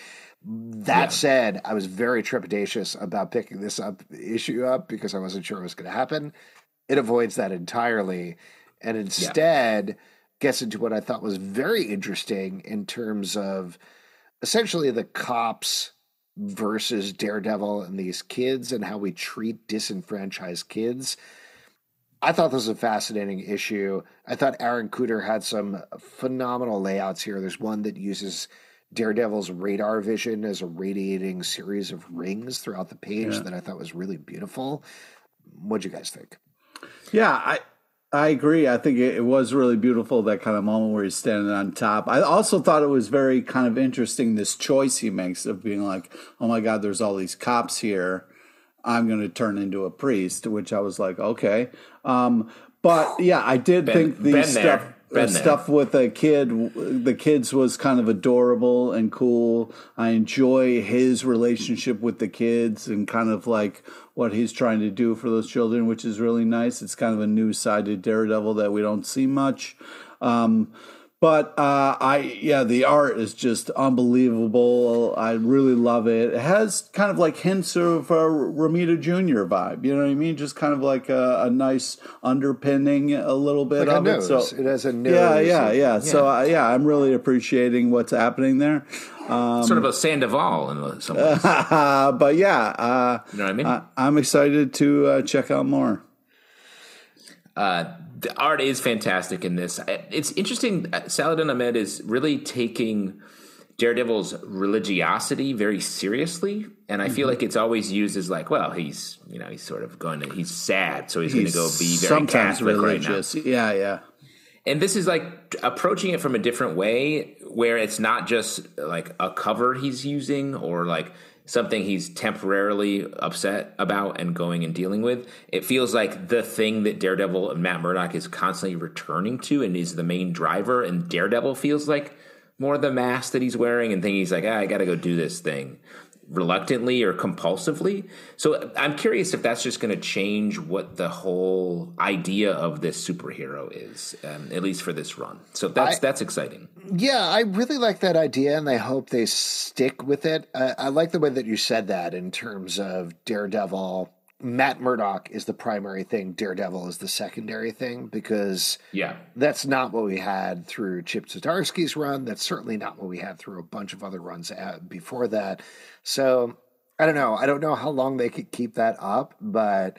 That Yeah. said, I was very trepidatious about picking this up issue up because I wasn't sure it was going to happen. It avoids that entirely and instead gets into what I thought was very interesting in terms of essentially the cops versus Daredevil and these kids and how we treat disenfranchised kids. I thought this was a fascinating issue. I thought Aaron Kuder had some phenomenal layouts here. There's one that uses Daredevil's radar vision as a radiating series of rings throughout the page Yeah. that I thought was really beautiful. What'd you guys think? Yeah, I I agree. I think it, it was really beautiful that kind of moment where he's standing on top. I also thought it was very kind of interesting this choice he makes of being like, "Oh my God, there's all these cops here. I'm going to turn into a priest," which I was like, "Okay." Um, but yeah, I did Been- think the stuff the stuff with the kid, the kids was kind of adorable and cool. I enjoy his relationship with the kids and kind of like what he's trying to do for those children, which is really nice. It's kind of a new side to Daredevil that we don't see much. Um, But uh, I, yeah, the art is just unbelievable. I really love it. It has kind of like hints of a Romita Jr. vibe. You know what I mean? Just kind of like a, a nice underpinning a little bit Like a of nose. it. So it has a nose. yeah, yeah, yeah. So uh, yeah, I'm really appreciating what's happening there. Um, sort of a Sandoval in some ways. but yeah, uh, you know what I mean? I, I'm excited to uh, check out more. Uh, the art is fantastic in this. It's interesting. uh, Saladin Ahmed is really taking Daredevil's religiosity very seriously, and I feel like it's always used as like, well, he's you know he's sort of going to he's sad, so he's, going to go be very sometimes Catholic religious. right now. Yeah, yeah. And this is like approaching it from a different way, where it's not just like a cover he's using or like something he's temporarily upset about and going and dealing with. It feels like the thing that Daredevil and Matt Murdock is constantly returning to and is the main driver. And Daredevil feels like more the mask that he's wearing and thinking he's like, ah, I got to go do this thing reluctantly or compulsively. So I'm curious if that's just going to change what the whole idea of this superhero is, um, at least for this run. So that's I- that's exciting. Yeah, I really like that idea, and I hope they stick with it. I, I like the way that you said that in terms of Daredevil. Matt Murdock is the primary thing, Daredevil is the secondary thing, because Yeah. that's not what we had through Chip Zdarsky's run. That's certainly not what we had through a bunch of other runs uh, before that. So I don't know. I don't know how long they could keep that up, but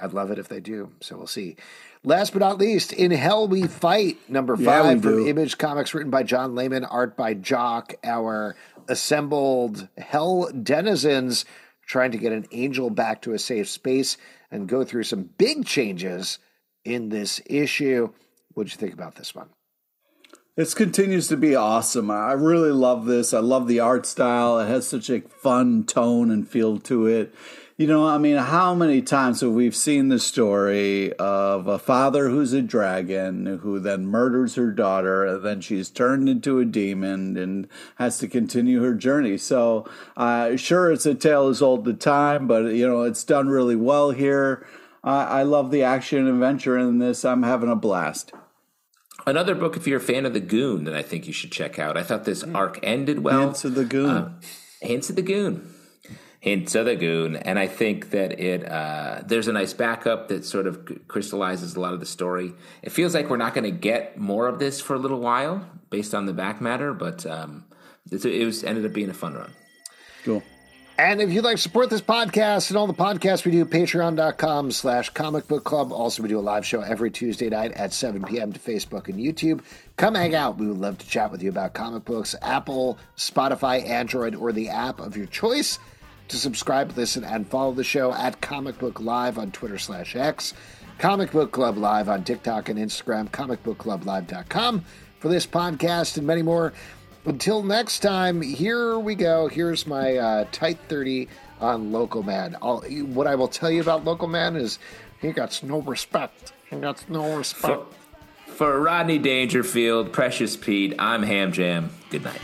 I'd love it if they do. So we'll see. Last but not least, In Hell We Fight, number Yeah, five from do. Image Comics, written by John Layman, art by Jock, our assembled Hell denizens trying to get an angel back to a safe space and go through some big changes in this issue. What'd you think about this one? This continues to be awesome. I really love this. I love the art style. It has such a fun tone and feel to it. You know, I mean, how many times have we seen the story of a father who's a dragon who then murders her daughter and then she's turned into a demon and has to continue her journey? So, uh, sure, it's a tale as old as time, but, you know, it's done really well here. Uh, I love the action and adventure in this. I'm having a blast. Another book, if you're a fan of the Goon, that I think you should check out. I thought this arc ended well. Hints of the goon. Hints of the Goon. Hints of the Goon. And I think that it uh, there's a nice backup that sort of crystallizes a lot of the story. It feels like we're not going to get more of this for a little while based on the back matter, but um, it was ended up being a fun run. cool. And if you'd like to support this podcast and all the podcasts we do, patreon.com slash comic book club. Also, we do a live show every Tuesday night at 7 p.m. to Facebook and YouTube. Come hang out. We would love to chat with you about comic books, Apple, Spotify, Android, or the app of your choice. To subscribe, listen, and follow the show at Comic Book Live on Twitter slash X, Comic Book Club Live on TikTok and Instagram, comicbookclublive.com for this podcast and many more. Until next time, here we go. Here's my uh, tight 30 on Local Man. I'll, what I will tell you about Local Man is he got no respect. He got no respect. For Rodney Dangerfield, Precious Pete, I'm Ham Jam. Good night.